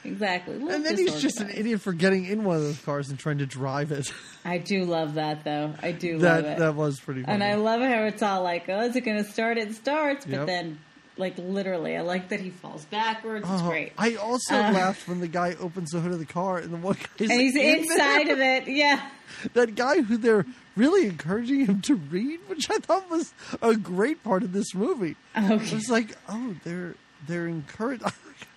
exactly. And then he's just an idiot for getting in one of those cars and trying to drive it. I do love that though. I do that love it. that was pretty funny. And I love how it's all like, oh, is it going to start? It starts, but Yep. then, like, literally, I like that he falls backwards. It's Oh, great. I also Uh, laughed when the guy opens the hood of the car and the one guy's and he's in inside there. of it. Yeah. that guy who they're really encouraging him to read, which I thought was a great part of this movie. Oh, I was like, oh, they're they're encouraged.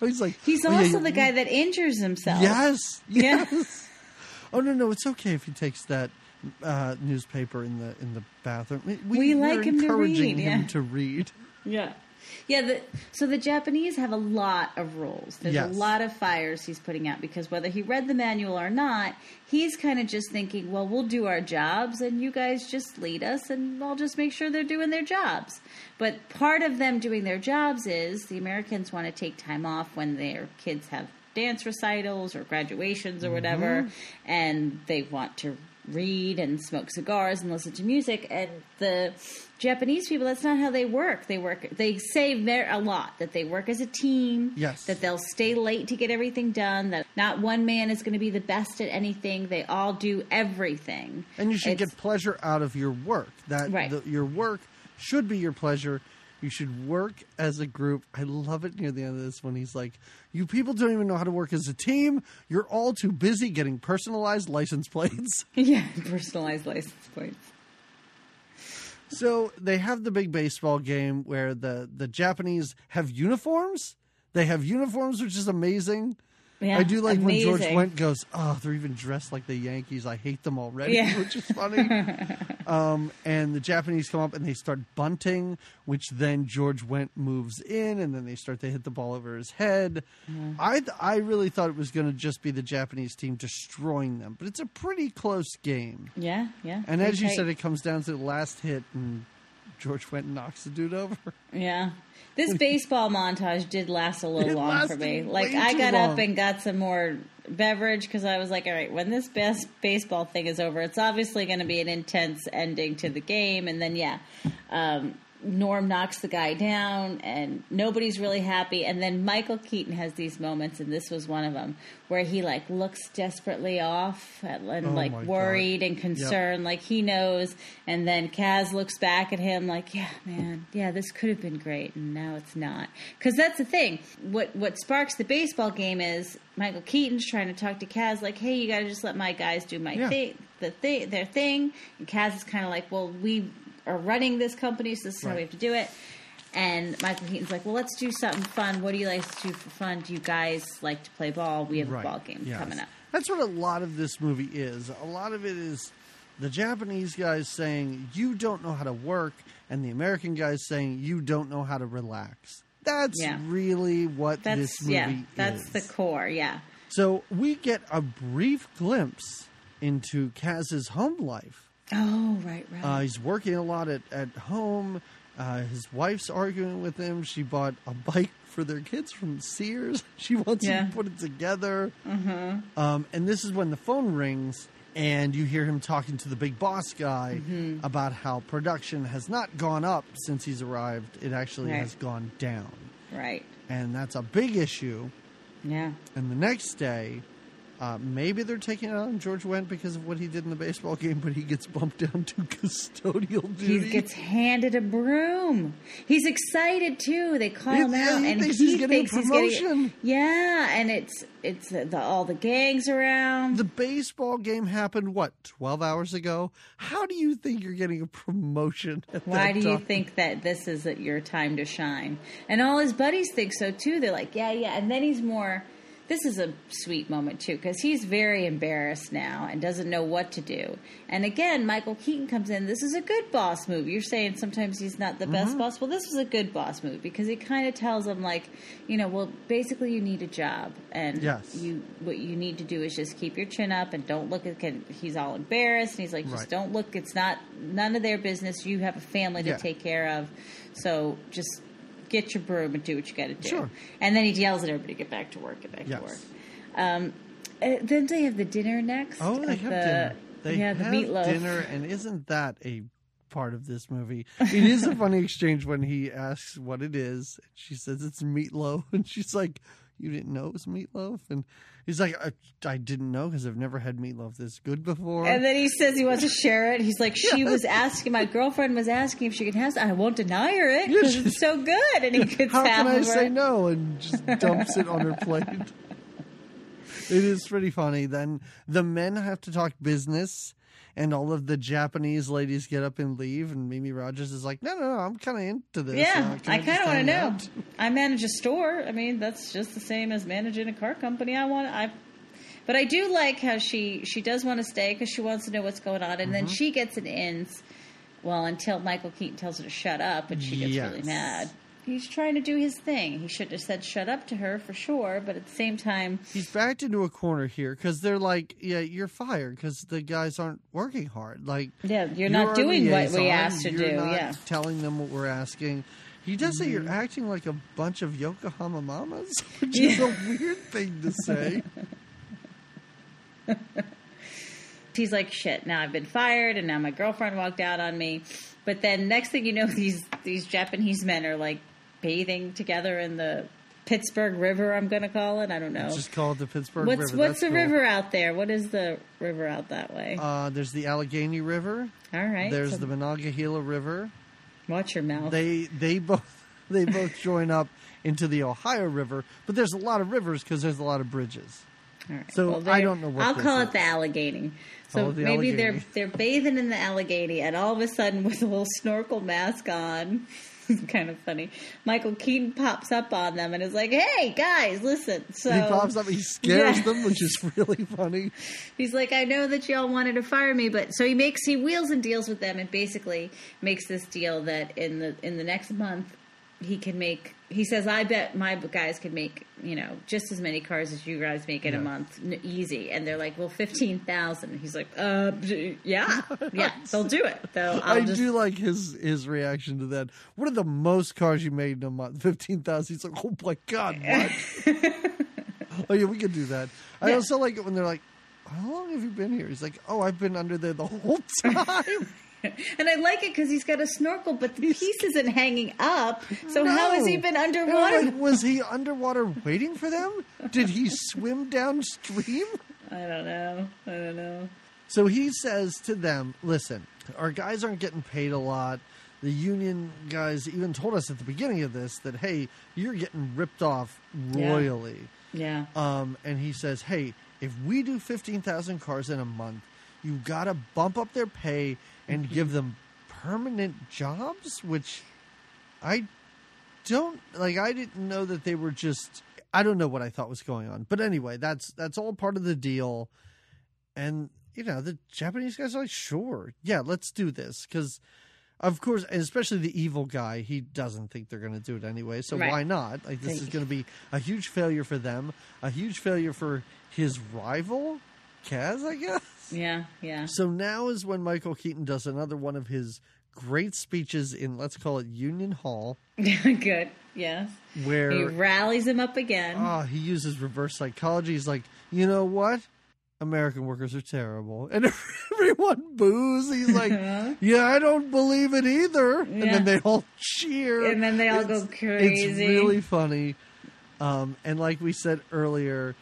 He's like, He's oh, yeah, also you- the guy that injures himself. Yes, Yeah. yes. oh no, no, it's okay if he takes that uh, newspaper in the in the bathroom. We, We we're like him to encouraging read, him yeah. to read. Yeah. Yeah, the, so the Japanese have a lot of rules. There's Yes. a lot of fires he's putting out because whether he read the manual or not, he's kind of just thinking, well, we'll do our jobs and you guys just lead us and I'll just make sure they're doing their jobs. But part of them doing their jobs is the Americans want to take time off when their kids have dance recitals or graduations or whatever, mm-hmm. and they want to read and smoke cigars and listen to music. And the Japanese people, that's not how they work. They work. They say ver- a lot that they work as a team. Yes. That they'll stay late to get everything done. That not one man is going to be the best at anything. They all do everything. And you should It's- get pleasure out of your work. That Right. the, your work should be your pleasure. You should work as a group. I love it near the end of this when he's like, "You people don't even know how to work as a team. You're all too busy getting personalized license plates." yeah, personalized license plates. so they have the big baseball game where the the Japanese have uniforms. They have uniforms, which is amazing. Yeah, I do like when George amazing. Wendt goes, "Oh, they're even dressed like the Yankees. I hate them already," Yeah. which is funny. um, and the Japanese come up and they start bunting, which then George Wendt moves in, and then they start to hit the ball over his head. I I really thought it was going to just be the Japanese team destroying them, but it's a pretty close game. Yeah, yeah. And as you tight. said, it comes down to the last hit, and George Wendt knocks the dude over. Yeah. This baseball montage did last a little It long for me. Like I got up and got some more beverage because I was like, all right, when this baseball thing is over, it's obviously going to be an intense ending to the game. And then yeah, um, Norm knocks the guy down, and nobody's really happy. And then Michael Keaton has these moments, and this was one of them where he like looks desperately off and Oh like my God. worried and concerned, like he knows. And then Kaz looks back at him like, "Yeah, man, yeah, this could have been great, and now it's not." Because that's the thing. What what sparks the baseball game is Michael Keaton's trying to talk to Kaz, like, "Hey, you got to just let my guys do my Yeah. thing, the thing, their thing." And Kaz is kind of like, "Well, we are running this company, so this is how we have to do it." And Michael Keaton's like, "Well, let's do something fun. What do you like to do for fun? Do you guys like to play ball? We have a ball game yes. coming up." That's what a lot of this movie is. A lot of it is the Japanese guys saying, you don't know how to work, and the American guys saying, you don't know how to relax. That's Yeah. really what That's this movie yeah, that's is. the core. Yeah. So we get a brief glimpse into Kaz's home life. Oh, right, right. Uh, he's working a lot at, at home. Uh, his wife's arguing with him. She bought a bike for their kids from Sears. She wants Yeah. him to put it together. Mm-hmm. Um, and this is when the phone rings, and you hear him talking to the big boss guy Mm-hmm. about how production has not gone up since he's arrived. It actually Right. has gone down. right. And that's a big issue. Yeah. And the next day, uh, maybe they're taking it on George Wendt because of what he did in the baseball game, but he gets bumped down to custodial duty. He gets handed a broom. He's excited too. They call He- him out, he and thinks he he's getting a thinks he's getting. promotion. Yeah, and it's it's the, all the gangs around. the baseball game happened what 12 hours ago how do you think you're getting a promotion at Why do you think that this is your time to shine? And all his buddies think so too. They're like, yeah, yeah. And then he's more. This is a sweet moment too because he's very embarrassed now and doesn't know what to do. And again, Michael Keaton comes in. This is a good boss move. You're saying sometimes he's not the Mm-hmm. best boss. Well, this was a good boss move because he kind of tells him like, you know, well, basically you need a job and Yes. you what you need to do is just keep your chin up and don't look at. He's all embarrassed and he's like, just Right. don't look. It's not none of their business. You have a family to Yeah. take care of. So just get your broom and do what you got to do. Sure. And then he yells at everybody get back to work, get back Yes. to work. Um, uh, then they have the dinner next. Oh, they have the, dinner. They yeah, the have meatloaf. dinner, and isn't that a part of this movie? It is a funny exchange when he asks what it is. She says it's meatloaf, and she's like, "You didn't know it was meatloaf?" And he's like, "I, I didn't know because I've never had meatloaf this good before." And then he says he wants to share it. He's like, she was asking, my girlfriend was asking if she could have some. I won't deny her it because she- it's so good. And he gets How can I say it. no? And just dumps it on her plate. It is pretty funny. Then the men have to talk business, and all of the Japanese ladies get up and leave, and Mimi Rogers is like, "No, no, no, I'm kind of into this. Yeah, Uh, I kind of want to know. out?" I manage a store. I mean, that's just the same as managing a car company. I want I, but I do like how she she does want to stay because she wants to know what's going on, and Mm-hmm. then she gets an ins. Well, until Michael Keaton tells her to shut up, and she gets really mad. He's trying to do his thing. He should have said shut up to her for sure, but at the same time, He's backed into a corner here because they're like, "Yeah, you're fired because the guys aren't working hard. Like, Yeah, you're not our doing what we asked to you're do, not yeah. telling them what we're asking." He does say Mm-hmm. you're acting like a bunch of Yokohama mamas, which is a weird thing to say. he's like, "Shit! Now I've been fired, and now my girlfriend walked out on me." But then next thing you know, these these Japanese men are like bathing together in the Pittsburgh River. I'm going to call it. I don't know. Just call it the Pittsburgh what's River. what's That's the cool. river out there? What is the river out that way? Uh, there's the Allegheny River. All right. There's so the Monongahela River. watch your mouth. They they both they both join up into the Ohio River, but there's a lot of rivers because there's a lot of bridges. All right. so I don't know what I'll call is. it the Allegheny. So the maybe Allegheny. they're they're bathing in the Allegheny, and all of a sudden, with a little snorkel mask on, it's kind of funny. Michael Keaton pops up on them and is like, "Hey guys, listen." So he pops up, he scares Yeah. them, which is really funny. He's like, I know that y'all wanted to fire me, but so he makes he wheels and deals with them, and basically makes this deal that in the in the next month he can make. He says, I bet my guys could make you know just as many cars as you guys make in a month, n- easy. And they're like, well, fifteen thousand. He's like, uh, yeah, yeah, they'll do it. Though I'll I just do like his his reaction to that. What are the most cars you made in a month? Fifteen thousand. He's like, oh my god, what? oh yeah, we could do that. I Yeah. also like it when they're like, how long have you been here? He's like, oh, I've been under there the whole time. and I like it because he's got a snorkel, but the piece isn't hanging up. So how has he been underwater? like, was he underwater waiting for them? Did he swim downstream? I don't know. I don't know. So he says to them, listen, our guys aren't getting paid a lot. The union guys even told us at the beginning of this that, hey, you're getting ripped off Yeah. royally. Yeah. Um, and he says, hey, if we do 15,000 cars in a month, you got to bump up their pay and give them permanent jobs, which I don't like. I didn't know that they were just. I don't know what I thought was going on, but anyway, that's that's all part of the deal. And you know, the Japanese guys are like, sure, yeah, let's do this because. Of course, and especially the evil guy, he doesn't think they're going to do it anyway. So Right. why not? Like this is going to be a huge failure for them, a huge failure for his rival, Kaz, I guess. Yeah. Yeah. So now is when Michael Keaton does another one of his great speeches in let's call it Union Hall, Good. Yes. where He rallies him up again. oh, he uses reverse psychology. He's like, you know what? American workers are terrible, and everyone boos. He's like, yeah, I don't believe it either, and then they all cheer, And then they all go crazy. It's really funny. Um, and like we said earlier,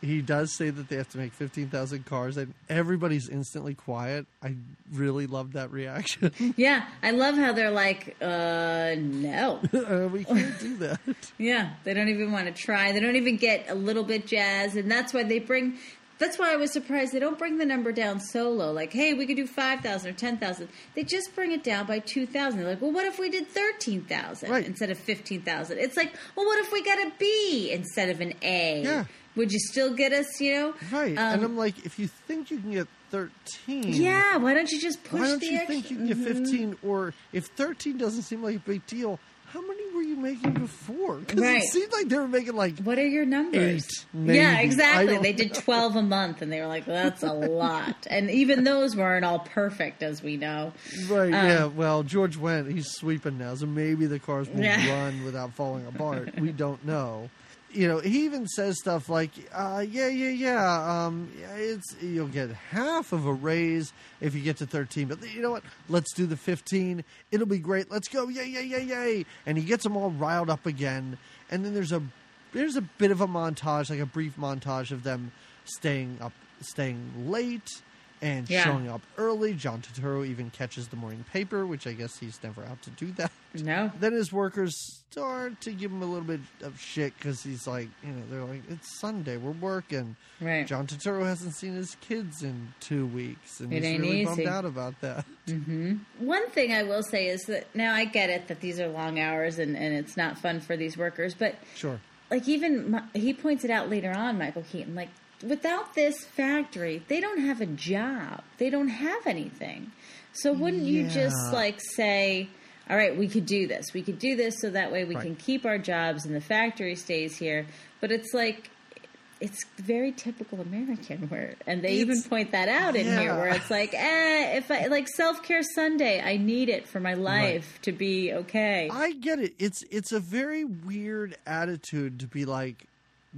he does say that they have to make 15,000 cars, and everybody's instantly quiet. I really love that reaction. yeah. I love how they're like, uh, no. uh, we can't do that. Yeah. They don't even want to try. They don't even get a little bit jazz. And that's why they bring. That's why I was surprised they don't bring the number down so low. Like, hey, we could do 5,000 or 10,000. They just bring it down by 2,000. They're like, well, what if we did 13,000 Right. instead of 15,000? It's like, well, what if we got a B instead of an A? Yeah. Would you still get us, you know? Right. Um, and I'm like, if you think you can get 13. Yeah, why don't you just push Why don't the you extra- think you can get 15? Or if 13 doesn't seem like a big deal, how many were you making before? Because Right. it seemed like they were making like What are your numbers? Eight. Yeah, exactly. They did 12 a month and they were like, that's a lot. and even those weren't all perfect, as we know. right. Um, yeah. Well, George Wendt. He's sweeping now, so maybe the cars will Yeah. run without falling apart. we don't know. You know, he even says stuff like, uh, "Yeah, yeah, yeah. Um, yeah, it's you'll get half of a raise if you get to 13, but you know what? Let's do the 15. It'll be great. Let's go! Yay, yay, yay, yay!" And he gets them all riled up again. And then there's a there's a bit of a montage, like a brief montage of them staying up, staying late, and Yeah. showing up early. John Turturro even catches the morning paper, which I guess he's never out to do that. No. Then his workers start to give him a little bit of shit because he's like, you know, they're like, it's Sunday, we're working. Right. John Turturro hasn't seen his kids in two weeks, and It he's really easy. bummed out about that. Mm-hmm. One thing I will say is that now I get it that these are long hours and, and it's not fun for these workers, but Sure. like even Mi- he points it out later on, Michael Keaton, like without this factory, they don't have a job. They don't have anything. So wouldn't you just like say, all right, we could do this. We could do this so that way we Right. can keep our jobs and the factory stays here. But it's like it's very typical American where and they even point that out in here where it's like, eh, if I like self care Sunday, I need it for my life to be okay. I get it. It's it's a very weird attitude to be like,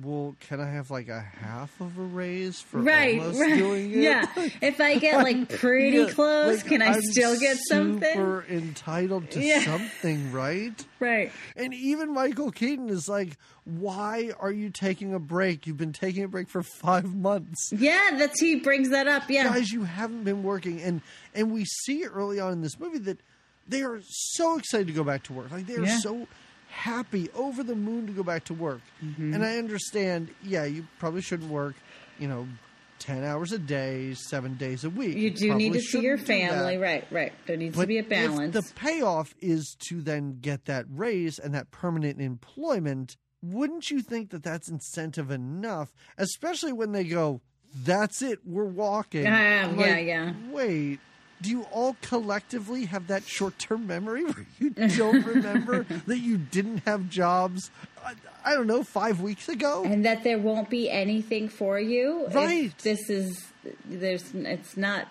well, can I have like a half of a raise for right, almost right. doing it? Yeah. if I get like pretty Yeah, close, like, can I I'm still get something? Super entitled to Yeah. something, right? Right. And even Michael Keaton is like, "Why are you taking a break? You've been taking a break for five months, Yeah, that's he brings that up. Yeah. guys. You haven't been working." And and we see early on in this movie that they are so excited to go back to work. Like they are Yeah. so happy, over the moon to go back to work. Mm-hmm. And I understand. Yeah, you probably shouldn't work. You know. 10 hours a day, seven days a week. you do probably need to see your shouldn't do that. family. Right, right. There needs to be a balance. the payoff is to then get that raise and that permanent employment, wouldn't you think that that's incentive enough? Especially when they go, "That's it, we're walking." Ah, I'm yeah, yeah. Wait, do you all collectively have that short-term memory where you don't remember that you didn't have jobs? I, I don't know, five weeks ago. and that there won't be anything for you. if Right. this is there's it's not.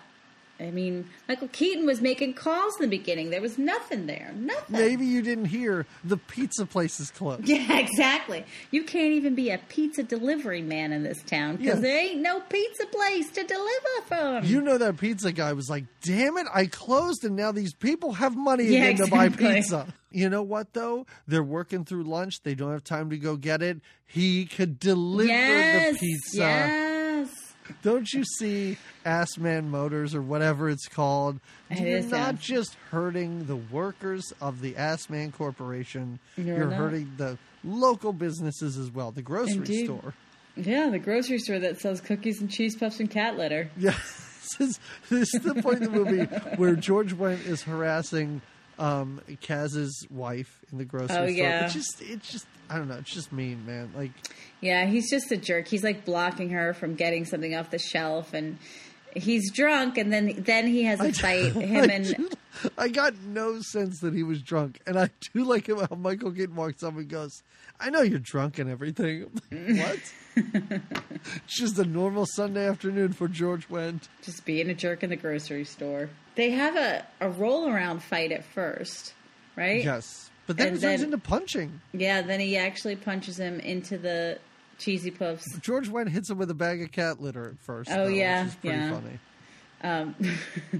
I mean, Michael Keaton was making calls in the beginning. There was nothing there. Nothing. Maybe you didn't hear the pizza place is closed. Yeah, exactly. You can't even be a pizza delivery man in this town because Yeah. there ain't no pizza place to deliver from. You know that pizza guy was like, "Damn it, I closed, and now these people have money Yeah, again to buy pizza." You know what though? They're working through lunch. They don't have time to go get it. He could deliver yes, the pizza. yes. Don't you see Ass Man Motors or whatever it's called? It You're is, not just hurting the workers of the Ass Man Corporation. You're You're hurting the local businesses as well. The grocery Indeed. store. Yeah, the grocery store that sells cookies and cheese puffs and cat litter. Yeah, this is, this is the point in the movie where George Wendt is harassing um, Kaz's wife in the grocery Oh, store. yeah. It's just, it's just, I don't know. It's just mean, man. Like, Yeah, he's just a jerk. He's like blocking her from getting something off the shelf, and he's drunk. And then then he has a fight. Him I, and do- I got no sense that he was drunk, and I do like him how Michael Keaton walks up and goes, "I know you're drunk and everything." Like, what? it's just a normal Sunday afternoon for George Wendt. just being a jerk in the grocery store. They have a a roll around fight at first, right? Yes, but then And it turns then- into punching. Yeah. Then he actually punches him into the cheesy puffs. George Wendt hits him with a bag of cat litter at first. Oh, though, yeah, which is pretty yeah. funny. Um,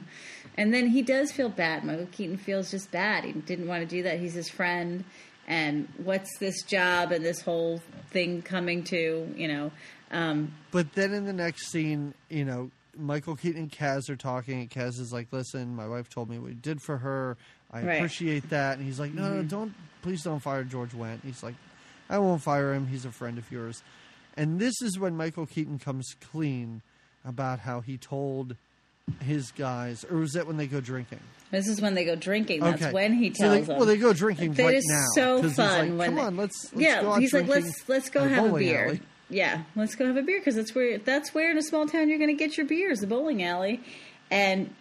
and then he does feel bad. Michael Keaton feels just bad. He didn't want to do that. He's his friend. And what's this job and this whole thing coming to, you know? Um, But then in the next scene, you know, Michael Keaton and Kaz are talking, and Kaz is like, "Listen, my wife told me what you did for her. I Right. Mm-hmm. appreciate that." And he's like, "No, no, don't, please don't fire George Wendt." He's like, "I won't fire him. He's a friend of yours." And this is when Michael Keaton comes clean about how he told his guys, or was that when they go drinking? this is when they go drinking. That's Okay. when he So tells they, them. Well, they go drinking That right is now. so fun like, when Come they- on, let's, let's yeah, he's like, let's let's go have a beer. alley." Yeah, let's go have a beer because that's where that's where in a small town you're going to get your beers, the bowling alley, and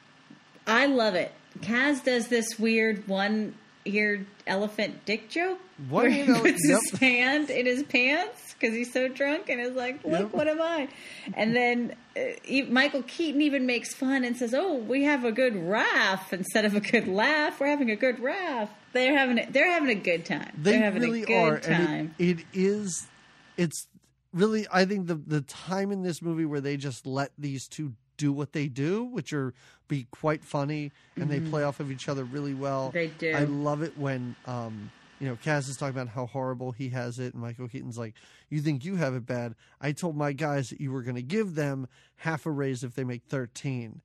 I love it. Kaz does this weird one eared elephant dick joke? What Where he puts his hand in his pants because he's so drunk and is like, "Look, Yep. what am I?" And then uh, e- Michael Keaton even makes fun and says, "Oh, we have a good laugh instead of a good laugh. We're having a good laugh." They're having a, they're having a good time. They are having really a good are, time. it, it is. It's really. I think the the time in this movie where they just let these two do what they do, which are be quite funny, and they play off of each other really well. Mm-hmm. They do. I love it when um, you know Kaz is talking about how horrible he has it, and Michael Keaton's like, "You think you have it bad? I told my guys that you were going to give them half a raise if they make 13.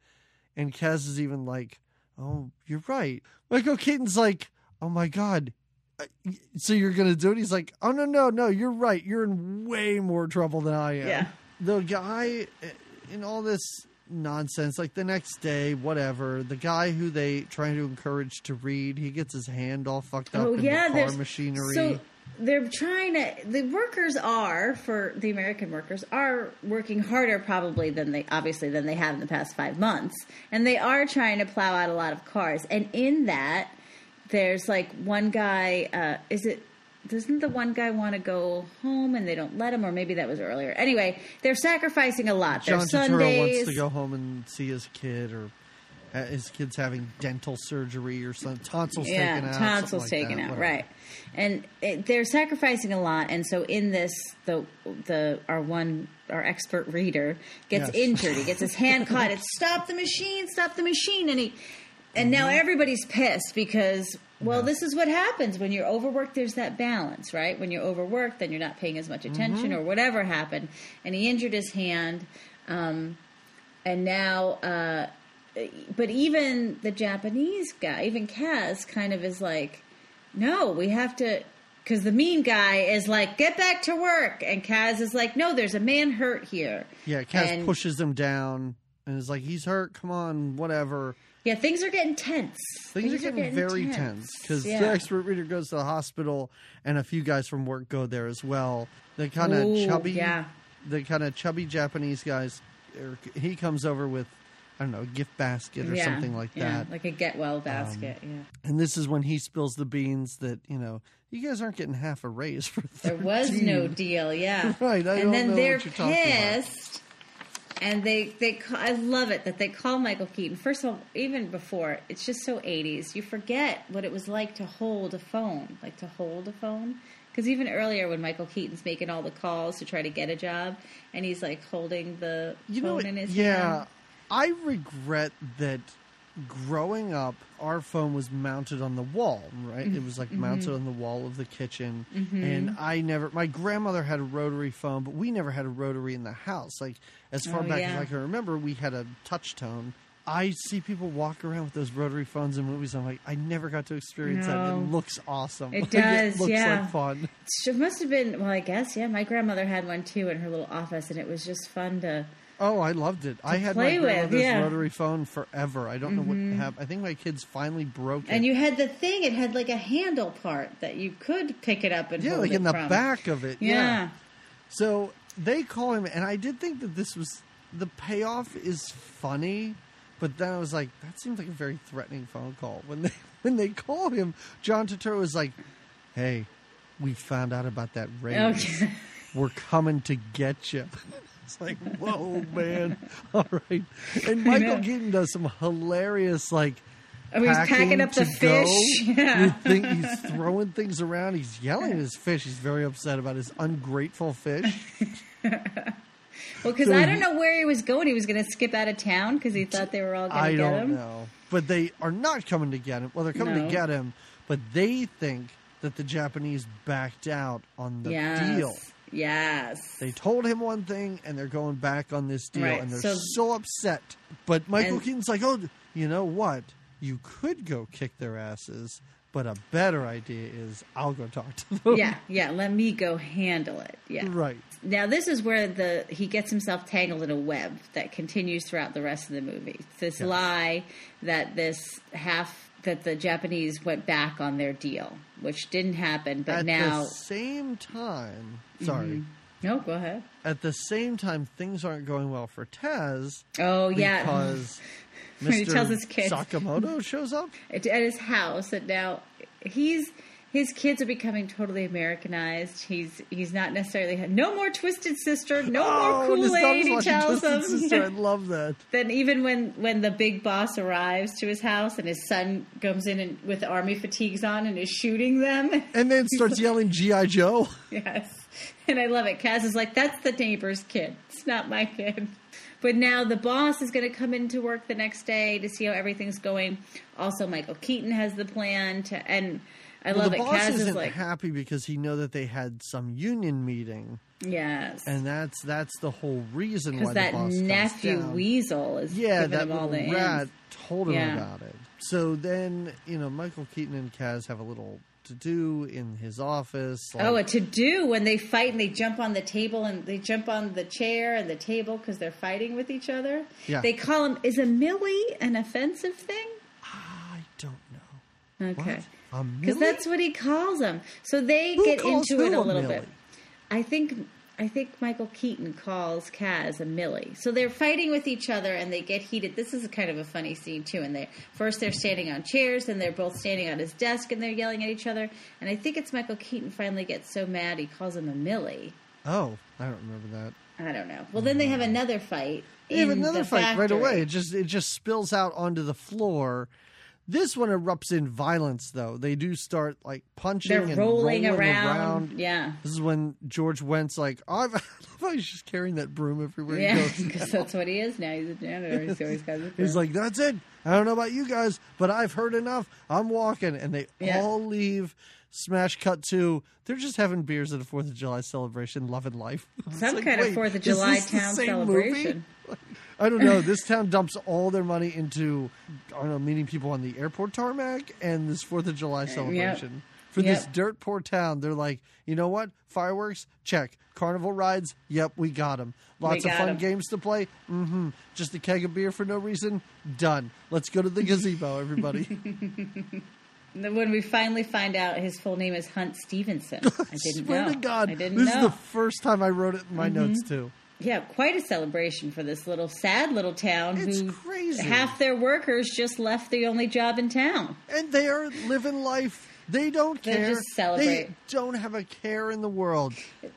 And Kaz is even like, "Oh, you're right." Michael Keaton's like, "Oh my god." uh, So you're gonna do it? He's like, "Oh no, no, no! You're right. You're in way more trouble than I am." Yeah. The guy uh, in all this nonsense, like the next day, whatever. The guy who they trying to encourage to read, he gets his hand all fucked up Oh in yeah, the car machinery. So they're trying to. The workers are for the American workers are working harder probably than they obviously than they have in the past five months, and they are trying to plow out a lot of cars. And in that, there's like one guy. Uh, is it? Doesn't the one guy want to go home and they don't let him, or maybe that was earlier? Anyway, they're sacrificing a lot. John Turturro wants to go home and see his kid, or uh, his kid's having dental surgery or something. Tonsils yeah, taken out. tonsils like taken that, out, whatever. right? And it, they're sacrificing a lot, and so in this, the the our one our expert reader gets Yes. injured. He gets his hand caught. It's stop the machine, stop the machine, and he and now Mm-hmm. everybody's pissed because well, this is what happens when you're overworked. There's that balance, right? When you're overworked, then you're not paying as much attention, Mm-hmm. or whatever happened. And he injured his hand. Um, and now uh but even the japanese guy even kaz kind of is like no we have to because the mean guy is like get back to work and kaz is like no there's a man hurt here Yeah, Kaz And- pushes him down and is like, "He's hurt. Come on, whatever." Yeah things are getting tense Things, are getting, very tense because yeah. the expert reader goes to the hospital, and a few guys from work go there as well. The kind of chubby, yeah. the kind of chubby Japanese guys. er, He comes over with, I don't know, a gift basket or yeah, something like that. Um, like a get well basket yeah And this is when he spills the beans that you know you guys aren't getting half a raise for. 13. There was no deal, yeah. Right, I and then they're what you're talking about. pissed, and they they ca- I love it that they call Michael Keaton. First of all, even before, it's just so '80s. You forget what it was like to hold a phone, like to hold a phone. Because even earlier, when Michael Keaton's making all the calls to try to get a job, and he's like holding the You phone know, in his hand. yeah, hand. I regret that. Growing up, our phone was mounted on the wall, right? It was like Mm-hmm. mounted on the wall of the kitchen, and I never. My grandmother had a rotary phone, but we never had a rotary in the house. Like as far Oh, back yeah. as I can remember, we had a touch tone. I see people walk around with those rotary phones in movies. I'm like, I never got to experience that. It looks awesome. It Like, does, it looks yeah. like fun. It must have been. Well, I guess yeah. My grandmother had one too in her little office, and it was just fun to. Oh, I loved it. I had my play with, yeah. Mm-hmm. rotary phone forever. I don't know what happened. I think my kids finally broke it. And you had the thing; it had like a handle part that you could pick it up and yeah, like in the from. back of it. Yeah. Yeah. So they call him, and I did think that this was the payoff is funny, but then I was like, that seems like a very threatening phone call. When they when they call him, John Turturro was like, "Hey, we found out about that raise. Okay. We're coming to get you." It's like, whoa, man! All right, and Michael know. Keaton does some hilarious like. Oh, he's packing up the to go. fish. Yeah. You think he's throwing things around. He's yelling at his fish. He's very upset about his ungrateful fish. Well, because So I don't know where he was going. He was going to skip out of town because he thought they were all going I to get don't him. know. But they are not coming to get him. Well, they're coming No. to get him, but they think that the Japanese backed out on the Yes. deal. Yes. They told him one thing, and they're going back on this deal, Right, and they're so- so, upset. But Michael And- Keaton's like, "Oh, you know what? You could go kick their asses, but a better idea is I'll go talk to them." yeah, yeah. Let me go handle it. Yeah. right. Now this is where the he gets himself tangled in a web that continues throughout the rest of the movie. This Yes. lie that this half that the Japanese went back on their deal, which didn't happen, but now At now the same time, mm-hmm. sorry. no, go ahead. At the same time, things aren't going well for Kaz Oh yeah, because Mr. tells his kids. Sakamoto shows up. at at his house, and now he's his kids are becoming totally Americanized. He's he's not necessarily had, no more Twisted Sister, no oh, more Oh, his Kool Aid. He tells Twisted them. Sister. I love that. Then even when when the big boss arrives to his house and his son comes in and, with army fatigues on and is shooting them. And then starts yelling GI Joe. yes, and I love it. Kaz is like, "That's the neighbor's kid. It's not my kid." But now the boss is going to come into work the next day to see how everything's going. Also, Michael Keaton has the plan to, and I Well, love the it. boss Kaz isn't is like, happy because he know that they had some union meeting, yes, and that's that's the whole reason why that nephew down. Weasel is yeah, that all the rat ends. told him Yeah. about it. So then, you know, Michael Keaton and Kaz have a little to do in his office. Oh, a to do when they fight and they jump on the table and they jump on the chair and the table because they're fighting with each other. Yeah. They call him, is a Millie an offensive thing? I don't know. Okay. What? A Because that's what he calls them. So they Who get into it a a little Millie? bit. I think I think Michael Keaton calls Kaz a Millie. So they're fighting with each other and they get heated. This is kind of a funny scene too. And they first they're standing on chairs, then they're both standing on his desk and they're yelling at each other. And I think it's Michael Keaton finally gets so mad he calls him a Millie. Oh, I don't remember that. I don't know. Well, then they have mm. another fight. They have another the fight right away. It just it just spills out onto the floor. This one erupts in violence, though. They do start like punching They're and rolling, rolling around. Yeah. This is when George Wendt's like, oh, I've, I love how he's just carrying that broom everywhere Yeah, he goes. because that's what he is now. He's a janitor. He's got the He's like, that's it. I don't know about you guys, but I've heard enough. I'm walking, and they Yeah. all leave. Smash cut to they're just having beers at a Fourth of July celebration, loving life. Some like, kind of Fourth of July town celebration. I don't know. This town dumps all their money into I don't know meeting people on the airport tarmac and this Fourth of July celebration. For this dirt poor town, they're like, you know what? Fireworks, check. Carnival rides, yep, we got them. Lots of fun 'em. games to play, mm-hmm. Just a keg of beer for no reason, done. Let's go to the gazebo, everybody. And then When we finally find out his full name is Hunt Stevenson, I didn't Swear know. to God, I didn't this know. Mm-hmm. is the first time I wrote it in my notes too. Yeah, quite a celebration for this little sad little town. It's who crazy. Half their workers just left the only job in town. and they are living life. They don't They care. just celebrate. They don't have a care in the world.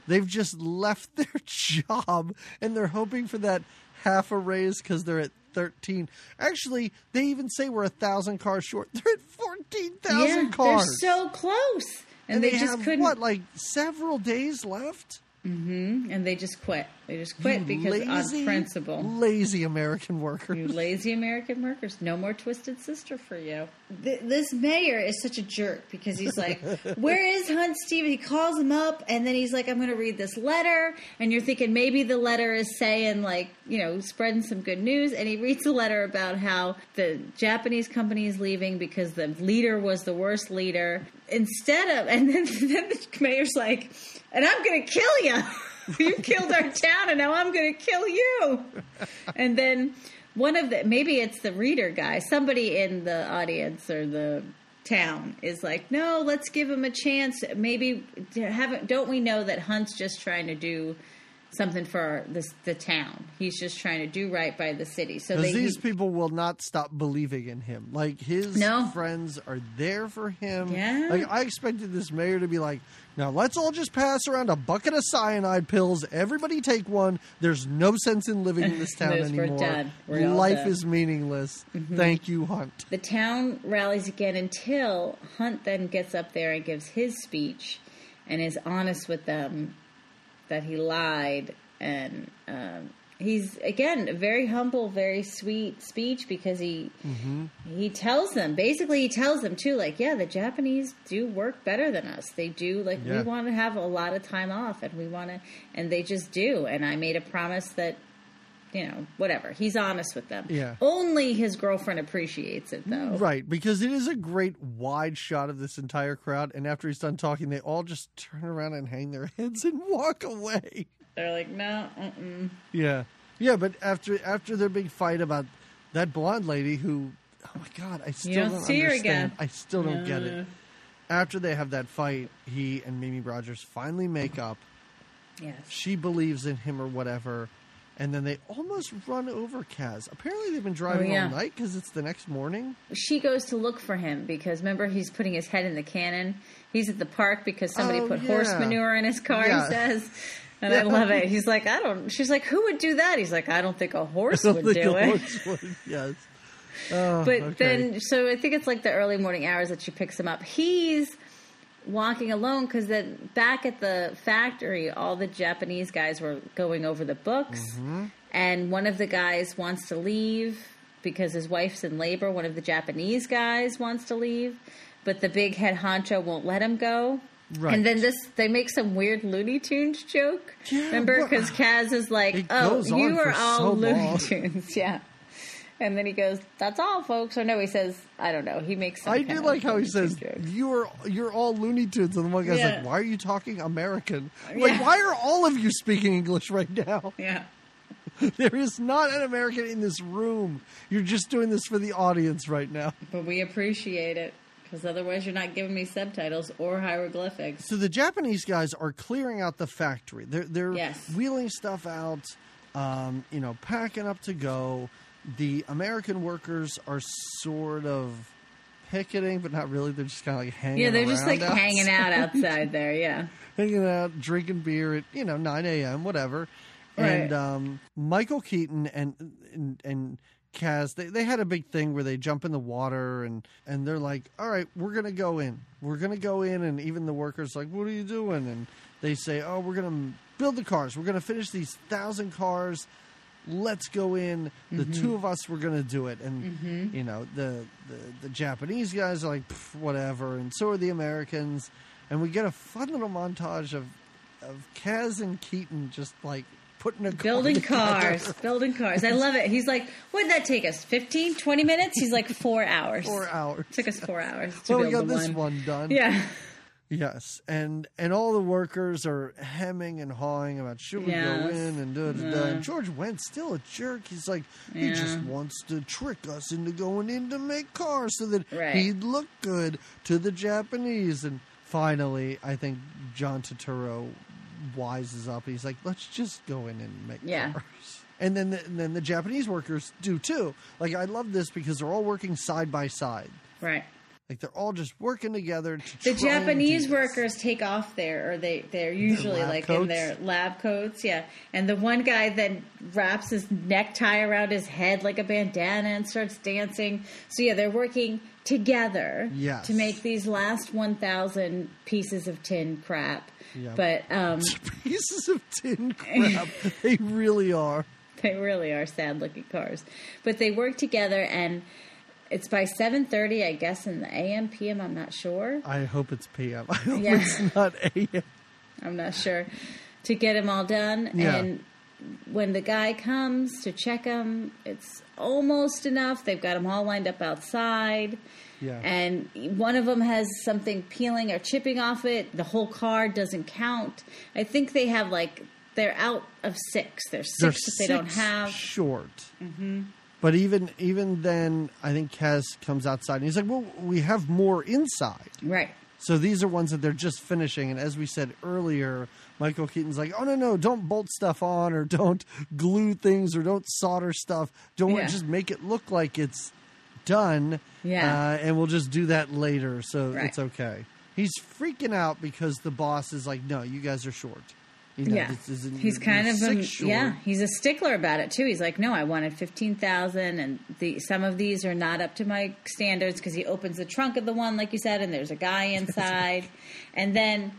They've just left their job and they're hoping for that half a raise because they're at 13. Actually, they even say we're a thousand cars short. They're at 14,000 yeah, cars. they're so close, and, and they, they, just have, couldn't. what, like several days left? Mm-hmm. and they just quit. They just quit You because lazy, on principle. Lazy American workers. You lazy American workers. No more Twisted Sister for you. Th- this mayor is such a jerk because he's like, Where is Hunt Steven? He calls him up and then he's like, I'm going to read this letter. And you're thinking maybe the letter is saying, like, you know, spreading some good news. And he reads a letter about how the Japanese company is leaving because the leader was the worst leader. Instead of, and then, then the mayor's like, And I'm to kill you. you killed our town and now I'm to kill you. And then one of the maybe it's the reader guy, somebody in the audience or the town is like, "No, let's give him a chance. Maybe haven't don't we know that Hunt's just trying to do something for this the town. He's just trying to do right by the city." So they these he- people will not stop believing in him. Like his No. friends are there for him. Yeah. Like I expected this mayor to be like, now let's all just pass around a bucket of cyanide pills. Everybody take one. There's no sense in living in this town anymore. done. We're all Life. Mm-hmm. is meaningless. Thank you, Hunt. the town rallies again until Hunt then gets up there and gives his speech and is honest with them that he lied. And um, he's again a very humble very sweet speech because he Mm-hmm. he tells them basically he tells them too like yeah the japanese do work better than us. They do like we want to have a lot of time off and we want to and they just do. And i made a promise that you know whatever he's honest with them Yeah. only his girlfriend appreciates it though Right, because it is a great wide shot of this entire crowd, and after he's done talking, they all just turn around and hang their heads and walk away. they're like no mm-mm. Yeah, yeah, but after after their big fight about that blonde lady who, oh my god, I still don't don't see her again. I still don't get it. After they have that fight, he and Mimi Rogers finally make up. yes She believes in him or whatever, and then they almost run over Kaz. Apparently, they've been oh, driving Oh, yeah. all night because it's the next morning. She goes to look for him because remember he's putting his head in the cannon. He's at the park because somebody Oh, put horse manure in his car. Yeah. He says, and I love it. He's like, I don't. She's like, who would do that? He's like, I don't think a horse would do it. horse would, yes. Oh, But okay. then, so I think it's like the early morning hours that she picks him up. He's walking alone because then back at the factory, all the Japanese guys were going over the books, Mm-hmm. and one of the guys wants to leave because his wife's in labor. One of the Japanese guys wants to leave, but the big head honcho won't let him go. Right. And then this, they make some weird Looney Tunes joke. Yeah, Remember, because Kaz is like, "Oh, you are all so Looney long." Tunes," yeah. And then he goes, "That's all, folks." Or no, he says, "I don't know." He makes. Some I do like how he says joke. you're you're all Looney Tunes, and the one guy's Yeah. like, "Why are you talking American? Like, Yeah. why are all of you speaking English right now? Yeah, there is not an American in this room. You're just doing this for the audience right now." but we appreciate it because otherwise, you're not giving me subtitles or hieroglyphics. So the Japanese guys are clearing out the factory. They're they're Yes. wheeling stuff out, um, you know, packing up to go. The American workers are sort of picketing, but not really. They're just kind of like hanging. Yeah, they're just like around hanging out outside there. Yeah, hanging out, drinking beer at you know nine a.m. whatever. Right. And um, Michael Keaton and and and Kaz, they they had a big thing where they jump in the water and and they're like, all right, we're gonna go in, we're gonna go in, and even the workers like, what are you doing? And they say, oh, we're gonna build the cars, we're gonna finish these thousand cars. Let's go in. The Mm-hmm. two of us, we're gonna do it. And you know, the, the the Japanese guys are like, whatever, and so are the Americans. And we get a fun little montage of of Kaz and Keaton just like putting a building cars, building cars. I love it. He's like, "What did that take us? 15, 20 minutes?" He's like, four hours. Four hours. It Took us four hours to Well, we got the this one done. Yeah, Yes, and and all the workers are hemming and hawing about should we go in and da da da. And George Wendt's still a jerk. He's like he just wants to trick us into going in to make cars so that Right. he'd look good to the Japanese. And finally, I think John Turturro wises up. He's like, let's just go in and make Yeah. cars. And then the, and then the Japanese workers do too. Like I love this because they're all working side by side. right. Like they're all just working together to The Japanese this. workers take off their, or they they're usually like in their lab coats, yeah. And the one guy then wraps his necktie around his head like a bandana and starts dancing. So yeah, they're working together Yes. to make these last one thousand pieces of tin crap. Yeah. But um, pieces of tin crap. they really are. they really are sad looking cars. But they work together and. It's by seven thirty, I guess, in the AM PM. I'm not sure. I hope it's PM. I hope Yeah. it's not AM. I'm not sure, to get them all done. Yeah. And when the guy comes to check them, it's almost enough. They've got them all lined up outside. Yeah. And one of them has something peeling or chipping off it. The whole car doesn't count. I think they have like, they're out of six. There's They're six that they don't have. short. Mm-hmm. But even even then, I think Kaz comes outside and he's like, "Well, we have more inside." Right. So these are ones that they're just finishing. And as we said earlier, Michael Keaton's like, "Oh no, no, don't bolt stuff on, or don't glue things, or don't solder stuff. Don't Yeah. just make it look like it's done. Yeah. uh, and we'll just do that later, so Right. it's okay." He's freaking out because the boss is like, "No, you guys are short." You know, yeah, this isn't- he's kind of a, yeah. He's a stickler about it too. He's like, no, I wanted fifteen thousand, and the some of these are not up to my standards because he opens the trunk of the one, like you said, and there's a guy inside, and then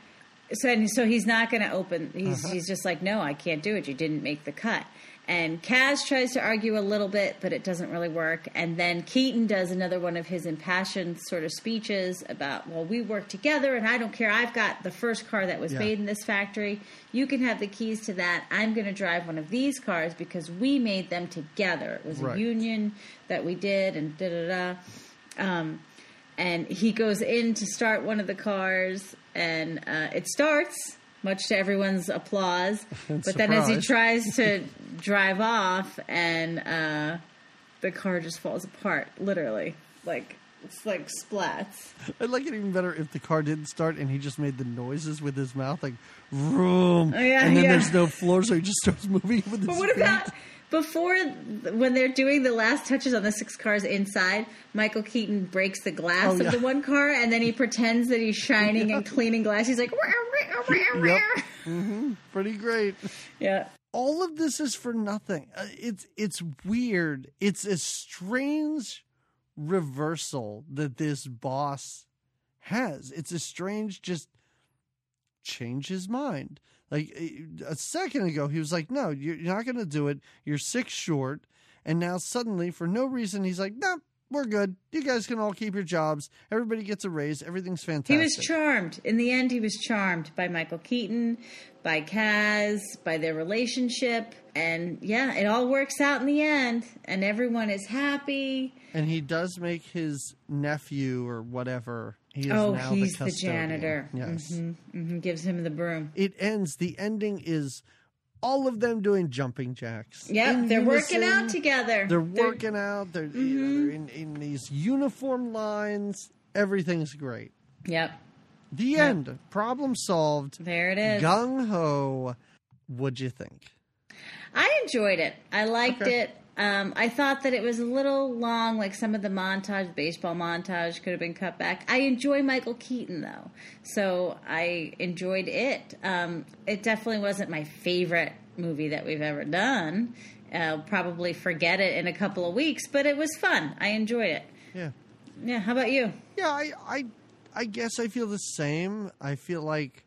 so and so he's not going to open. He's Uh-huh. he's just like, no, I can't do it. You didn't make the cut. And Kaz tries to argue a little bit, but it doesn't really work. And then Keaton does another one of his impassioned sort of speeches about, well, we work together, and I don't care. I've got the first car that was Yeah. made in this factory. You can have the keys to that. I'm going to drive one of these cars because we made them together. It was Right. a union that we did, and da da da. Um, and he goes in to start one of the cars, and uh, it starts, much to everyone's applause. But then as he tries to drive off, and uh, the car just falls apart, literally. Like It's like splats. I'd like it even better if the car didn't start and he just made the noises with his mouth, like vroom, Oh, yeah, and then yeah. there's no floor, so he just starts moving with his But what feet. about before when they're doing the last touches on the six cars inside? Michael Keaton breaks the glass Oh, of the one car, and then he pretends that he's shining and cleaning glass. He's like, Yep. hmm Pretty great. yeah, all of this is for nothing. Uh, It's it's weird. It's a strange reversal that this boss has. It's a strange just change his mind. Like uh, a second ago, he was like, "No, you're you're not going to do it. You're six short." And now suddenly, for no reason, he's like, "No, we're good. You guys can all keep your jobs. Everybody gets a raise. Everything's fantastic." he was charmed. In the end, he was charmed by Michael Keaton, by Kaz, by their relationship, and yeah, it all works out in the end, and everyone is happy. And he does make his nephew or whatever. He is oh, now he's the, the, janitor. Yes. hmm hmm gives him the broom. It ends. The ending is all of them doing jumping jacks. Yep, they're working out together. They're working out. They're, you know, they're mm-hmm. in, in these uniform lines. Everything's great. Yep, The end. Problem solved. there it is. Gung ho. What'd you think? I enjoyed it. I liked Okay. it. Um, I thought that it was a little long, like some of the montage, baseball montage could have been cut back. I enjoy Michael Keaton though, so I enjoyed it. Um, it definitely wasn't my favorite movie that we've ever done. I'll probably forget it in a couple of weeks, but it was fun. I enjoyed it. Yeah. Yeah, how about you? Yeah, I, I, I guess I feel the same. I feel like,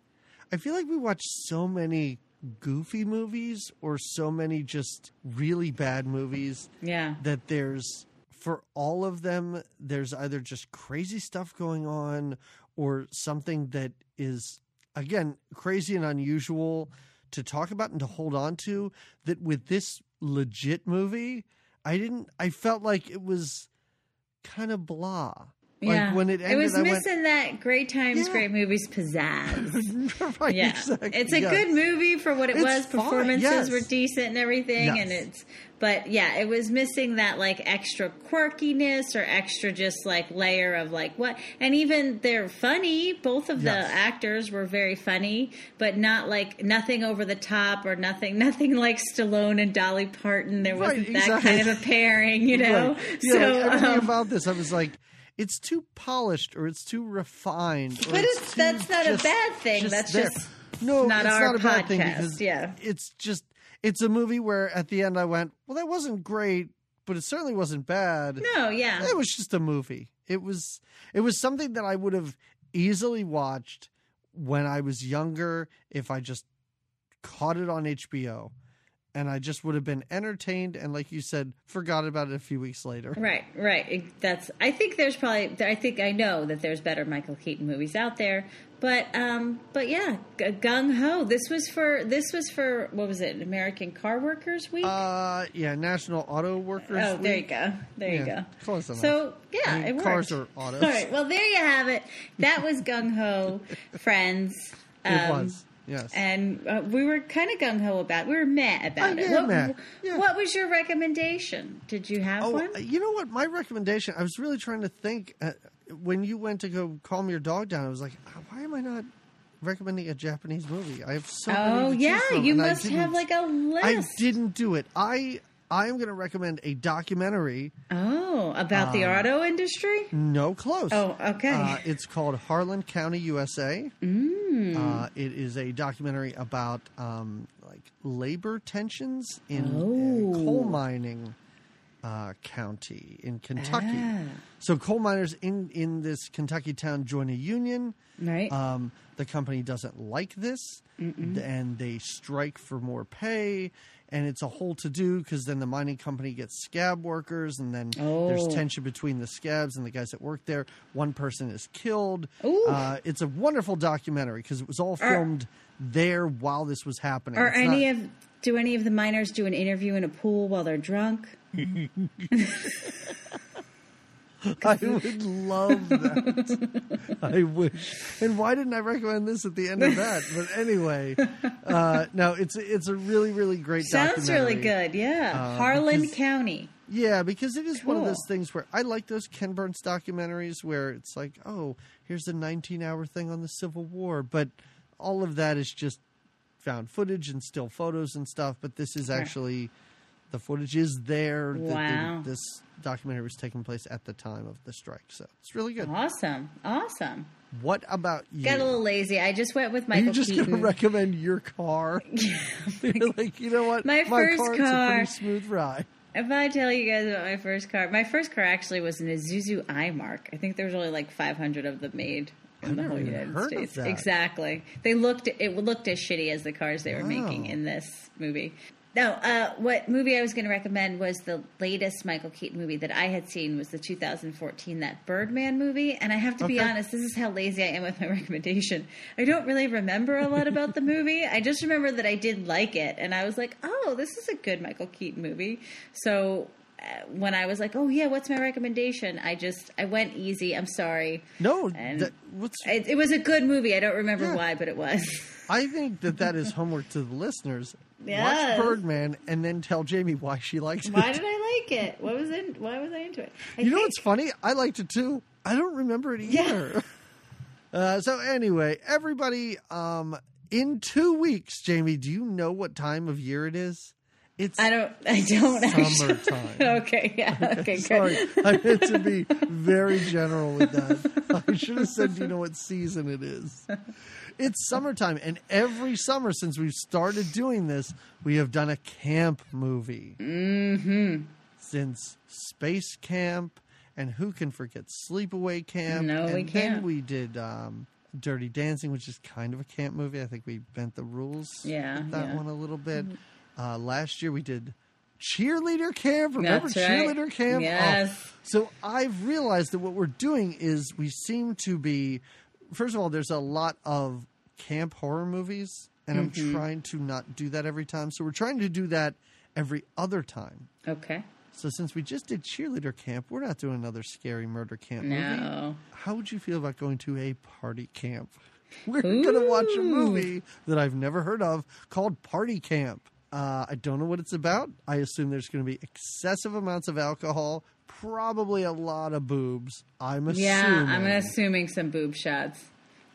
I feel like we watched so many goofy movies or so many just really bad movies Yeah, that there's for all of them there's either just crazy stuff going on or something that is again crazy and unusual to talk about and to hold on to that with this legit movie i didn't i felt like it was kind of blah yeah. like when it ended was I went, missing that great times, Yeah. great movies pizzazz. right, Yeah, exactly, it's a yes. good movie for what it It's was. fine, Performances yes. were decent and everything, Yes. and it's. But yeah, it was missing that like extra quirkiness or extra just like layer of like what. And even they're funny. Both of the actors were very funny, but not like nothing over the top or nothing. Nothing like Stallone and Dolly Parton. There wasn't that exactly. kind of a pairing, you know. Right. Yeah, So. like everything um, about this, I was like, it's too polished or it's too refined. But it's it's- that's not a bad thing. That's there. just no, not it's our not a bad thing podcast, because yeah. it's just it's a movie where at the end I went, well, that wasn't great, but it certainly wasn't bad. no, yeah. It was just a movie. It was it was something that I would have easily watched when I was younger if I just caught it on HBO. And I just would have been entertained and like you said, forgot about it a few weeks later. Right, right. That's. I think there's probably. I think I know that there's better Michael Keaton movies out there, but um, but yeah, Gung Ho. This was for. This was for what was it? American Car Workers Week. Uh, yeah, National Auto Workers. oh, there you go. There you go. close enough. So yeah, I mean, it worked. cars are autos. All right. Well, there you have it. That was Gung Ho, friends. It Um, was. Yes. And uh, we were kind of gung ho about. It. We were mad about Oh, it. what, meh. Yeah. what was your recommendation? Did you have oh, one? you know what? My recommendation. I was really trying to think uh, when you went to go calm your dog down. I was like, "Ah, why am I not recommending a Japanese movie? I have so many. Oh yeah, you must have like a list. I didn't do it. I I am going to recommend a documentary. Oh, about the Um, auto industry? No close. Oh, okay. Uh, it's called Harlan County, USA. Mm. Uh, it is a documentary about um, like labor tensions in Oh. coal mining uh, county in Kentucky. Ah. So coal miners in in this Kentucky town join a union. Right. Um, the company doesn't like this, and they strike for more pay. And it's a whole to do because then the mining company gets scab workers, and then there's Oh. tension between the scabs and the guys that work there. One person is killed. Uh, it's a wonderful documentary because it was all Are- filmed there while this was happening. Are It's any not- of do any of the miners do an interview in a pool while they're drunk? I would love that. I wish. And why didn't I recommend this at the end of that? But anyway, uh, no, it's it's a really really great. Sounds really good. Yeah, Uh, Harlan because- County. Yeah, because it is one of those things where I like those Ken Burns documentaries where it's like, oh, here's a 19 hour thing on the Civil War, but all of that is just found footage and still photos and stuff. But this is Right. The footage is there. that they- Wow. this documentary was taking place at the time of the strike, so it's really good. Awesome. Awesome. What about you? Got a little lazy. I just went with Are Michael you just going to recommend your car? You're like, you know what? My first car, a pretty smooth ride. If I tell you guys about my first car, my first car actually was an Isuzu iMark. I think there was only like 500 of them made in I've the whole United States. Exactly. They looked it looked as shitty as the cars they were making in this movie. No, uh, what movie I was going to recommend was the latest Michael Keaton movie that I had seen was the 2014 that Birdman movie, and I have to be honest, this is how lazy I am with my recommendation. I don't really remember a lot about the movie. I just remember that I did like it, and I was like, "Oh, this is a good Michael Keaton movie." So uh, when I was like, "Oh yeah, what's my recommendation?" I just I went easy. I'm sorry. No, And- that, what's It, it was a good movie. I don't remember Yeah. why, but it was. I think that that is homework to the listeners. Yes. Watch Birdman and then tell Jamie why she liked it. why did I like it? What was in? Why was I into it? I you know what's funny? I liked it too. I don't remember it Yeah. either. Uh, so anyway, everybody, um, in two weeks, Jamie, do you know what time of year it is? It's I don't. I don't actually. Summertime. okay. Yeah. Okay. Sorry, Good. I meant to be very general with that. I should have said, "Do you know what season it is?" It's summertime, and every summer since we've started doing this, we have done a camp movie. Mm-hmm. Since Space Camp, and who can forget Sleepaway Camp? No, and we can't. we did um, Dirty Dancing, which is kind of a camp movie. I think we bent the rules. Yeah, with that yeah. one a little bit. Uh, last year we did cheerleader camp. Remember right. cheerleader camp? Oh, Yes. so I've realized that what we're doing is we seem to be, first of all, there's a lot of camp horror movies, and I'm trying to not do that every time. So we're trying to do that every other time. Okay. So since we just did cheerleader camp, we're not doing another scary murder camp movie. No. How would you feel about going to a party camp? We're going to watch a movie that I've never heard of called Party Camp. Uh, I don't know what it's about. I assume there's going to be excessive amounts of alcohol, probably a lot of boobs. I'm assuming. Yeah, I'm assuming some boob shots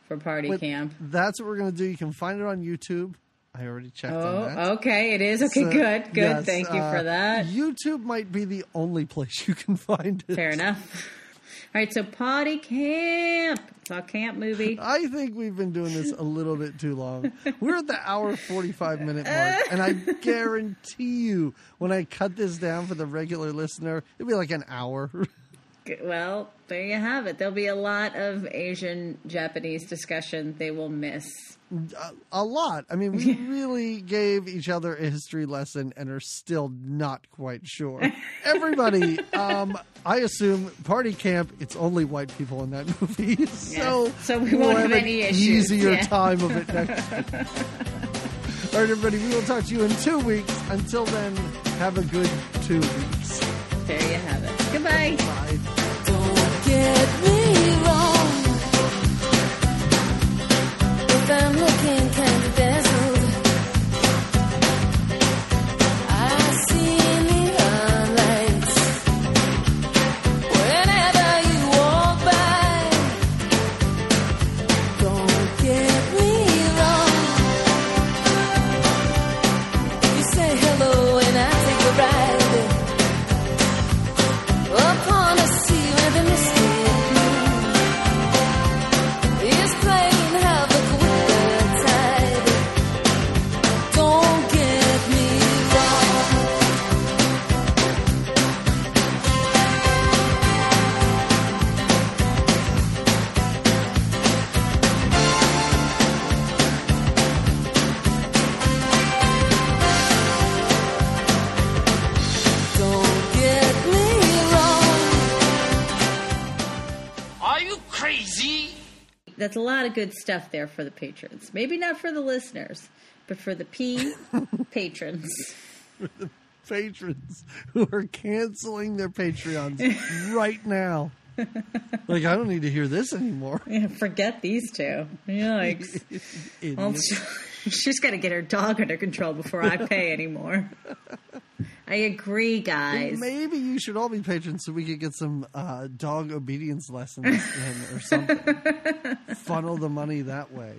for party camp. That's what we're going to do. You can find it on YouTube. I already checked on Oh, okay. It is okay. So, good. Good. yes, Thank you uh, for that. YouTube might be the only place you can find it. Fair enough. All right. So party camp. It's a camp movie. I think we've been doing this a little bit too long. We're at the hour 45 minute mark, and I guarantee you, when I cut this down for the regular listener, it'll be like an hour. Well, there you have it. There'll be a lot of Asian Japanese discussion they will miss. a, a lot. I mean, we really gave each other a history lesson and are still not quite sure. Everybody, um, I assume party camp. It's only white people in that movie, so So we we'll won't have an any issues, Easier yeah. time of it next. All right, everybody. We will talk to you in two weeks. Until then, have a good two weeks. There you have it. Goodbye. Bye. I'm looking kind of dazzled, A lot of good stuff there for the patrons. Maybe not for the listeners, but for the P patrons. the Patrons who are canceling their Patreons right now. Like, I don't need to hear this anymore. Yeah, forget these two. Yikes. Well, she's got to get her dog under control before I pay anymore. I agree, guys. Maybe you should all be patrons so we could get some uh, dog obedience lessons in or something. Funnel the money that way.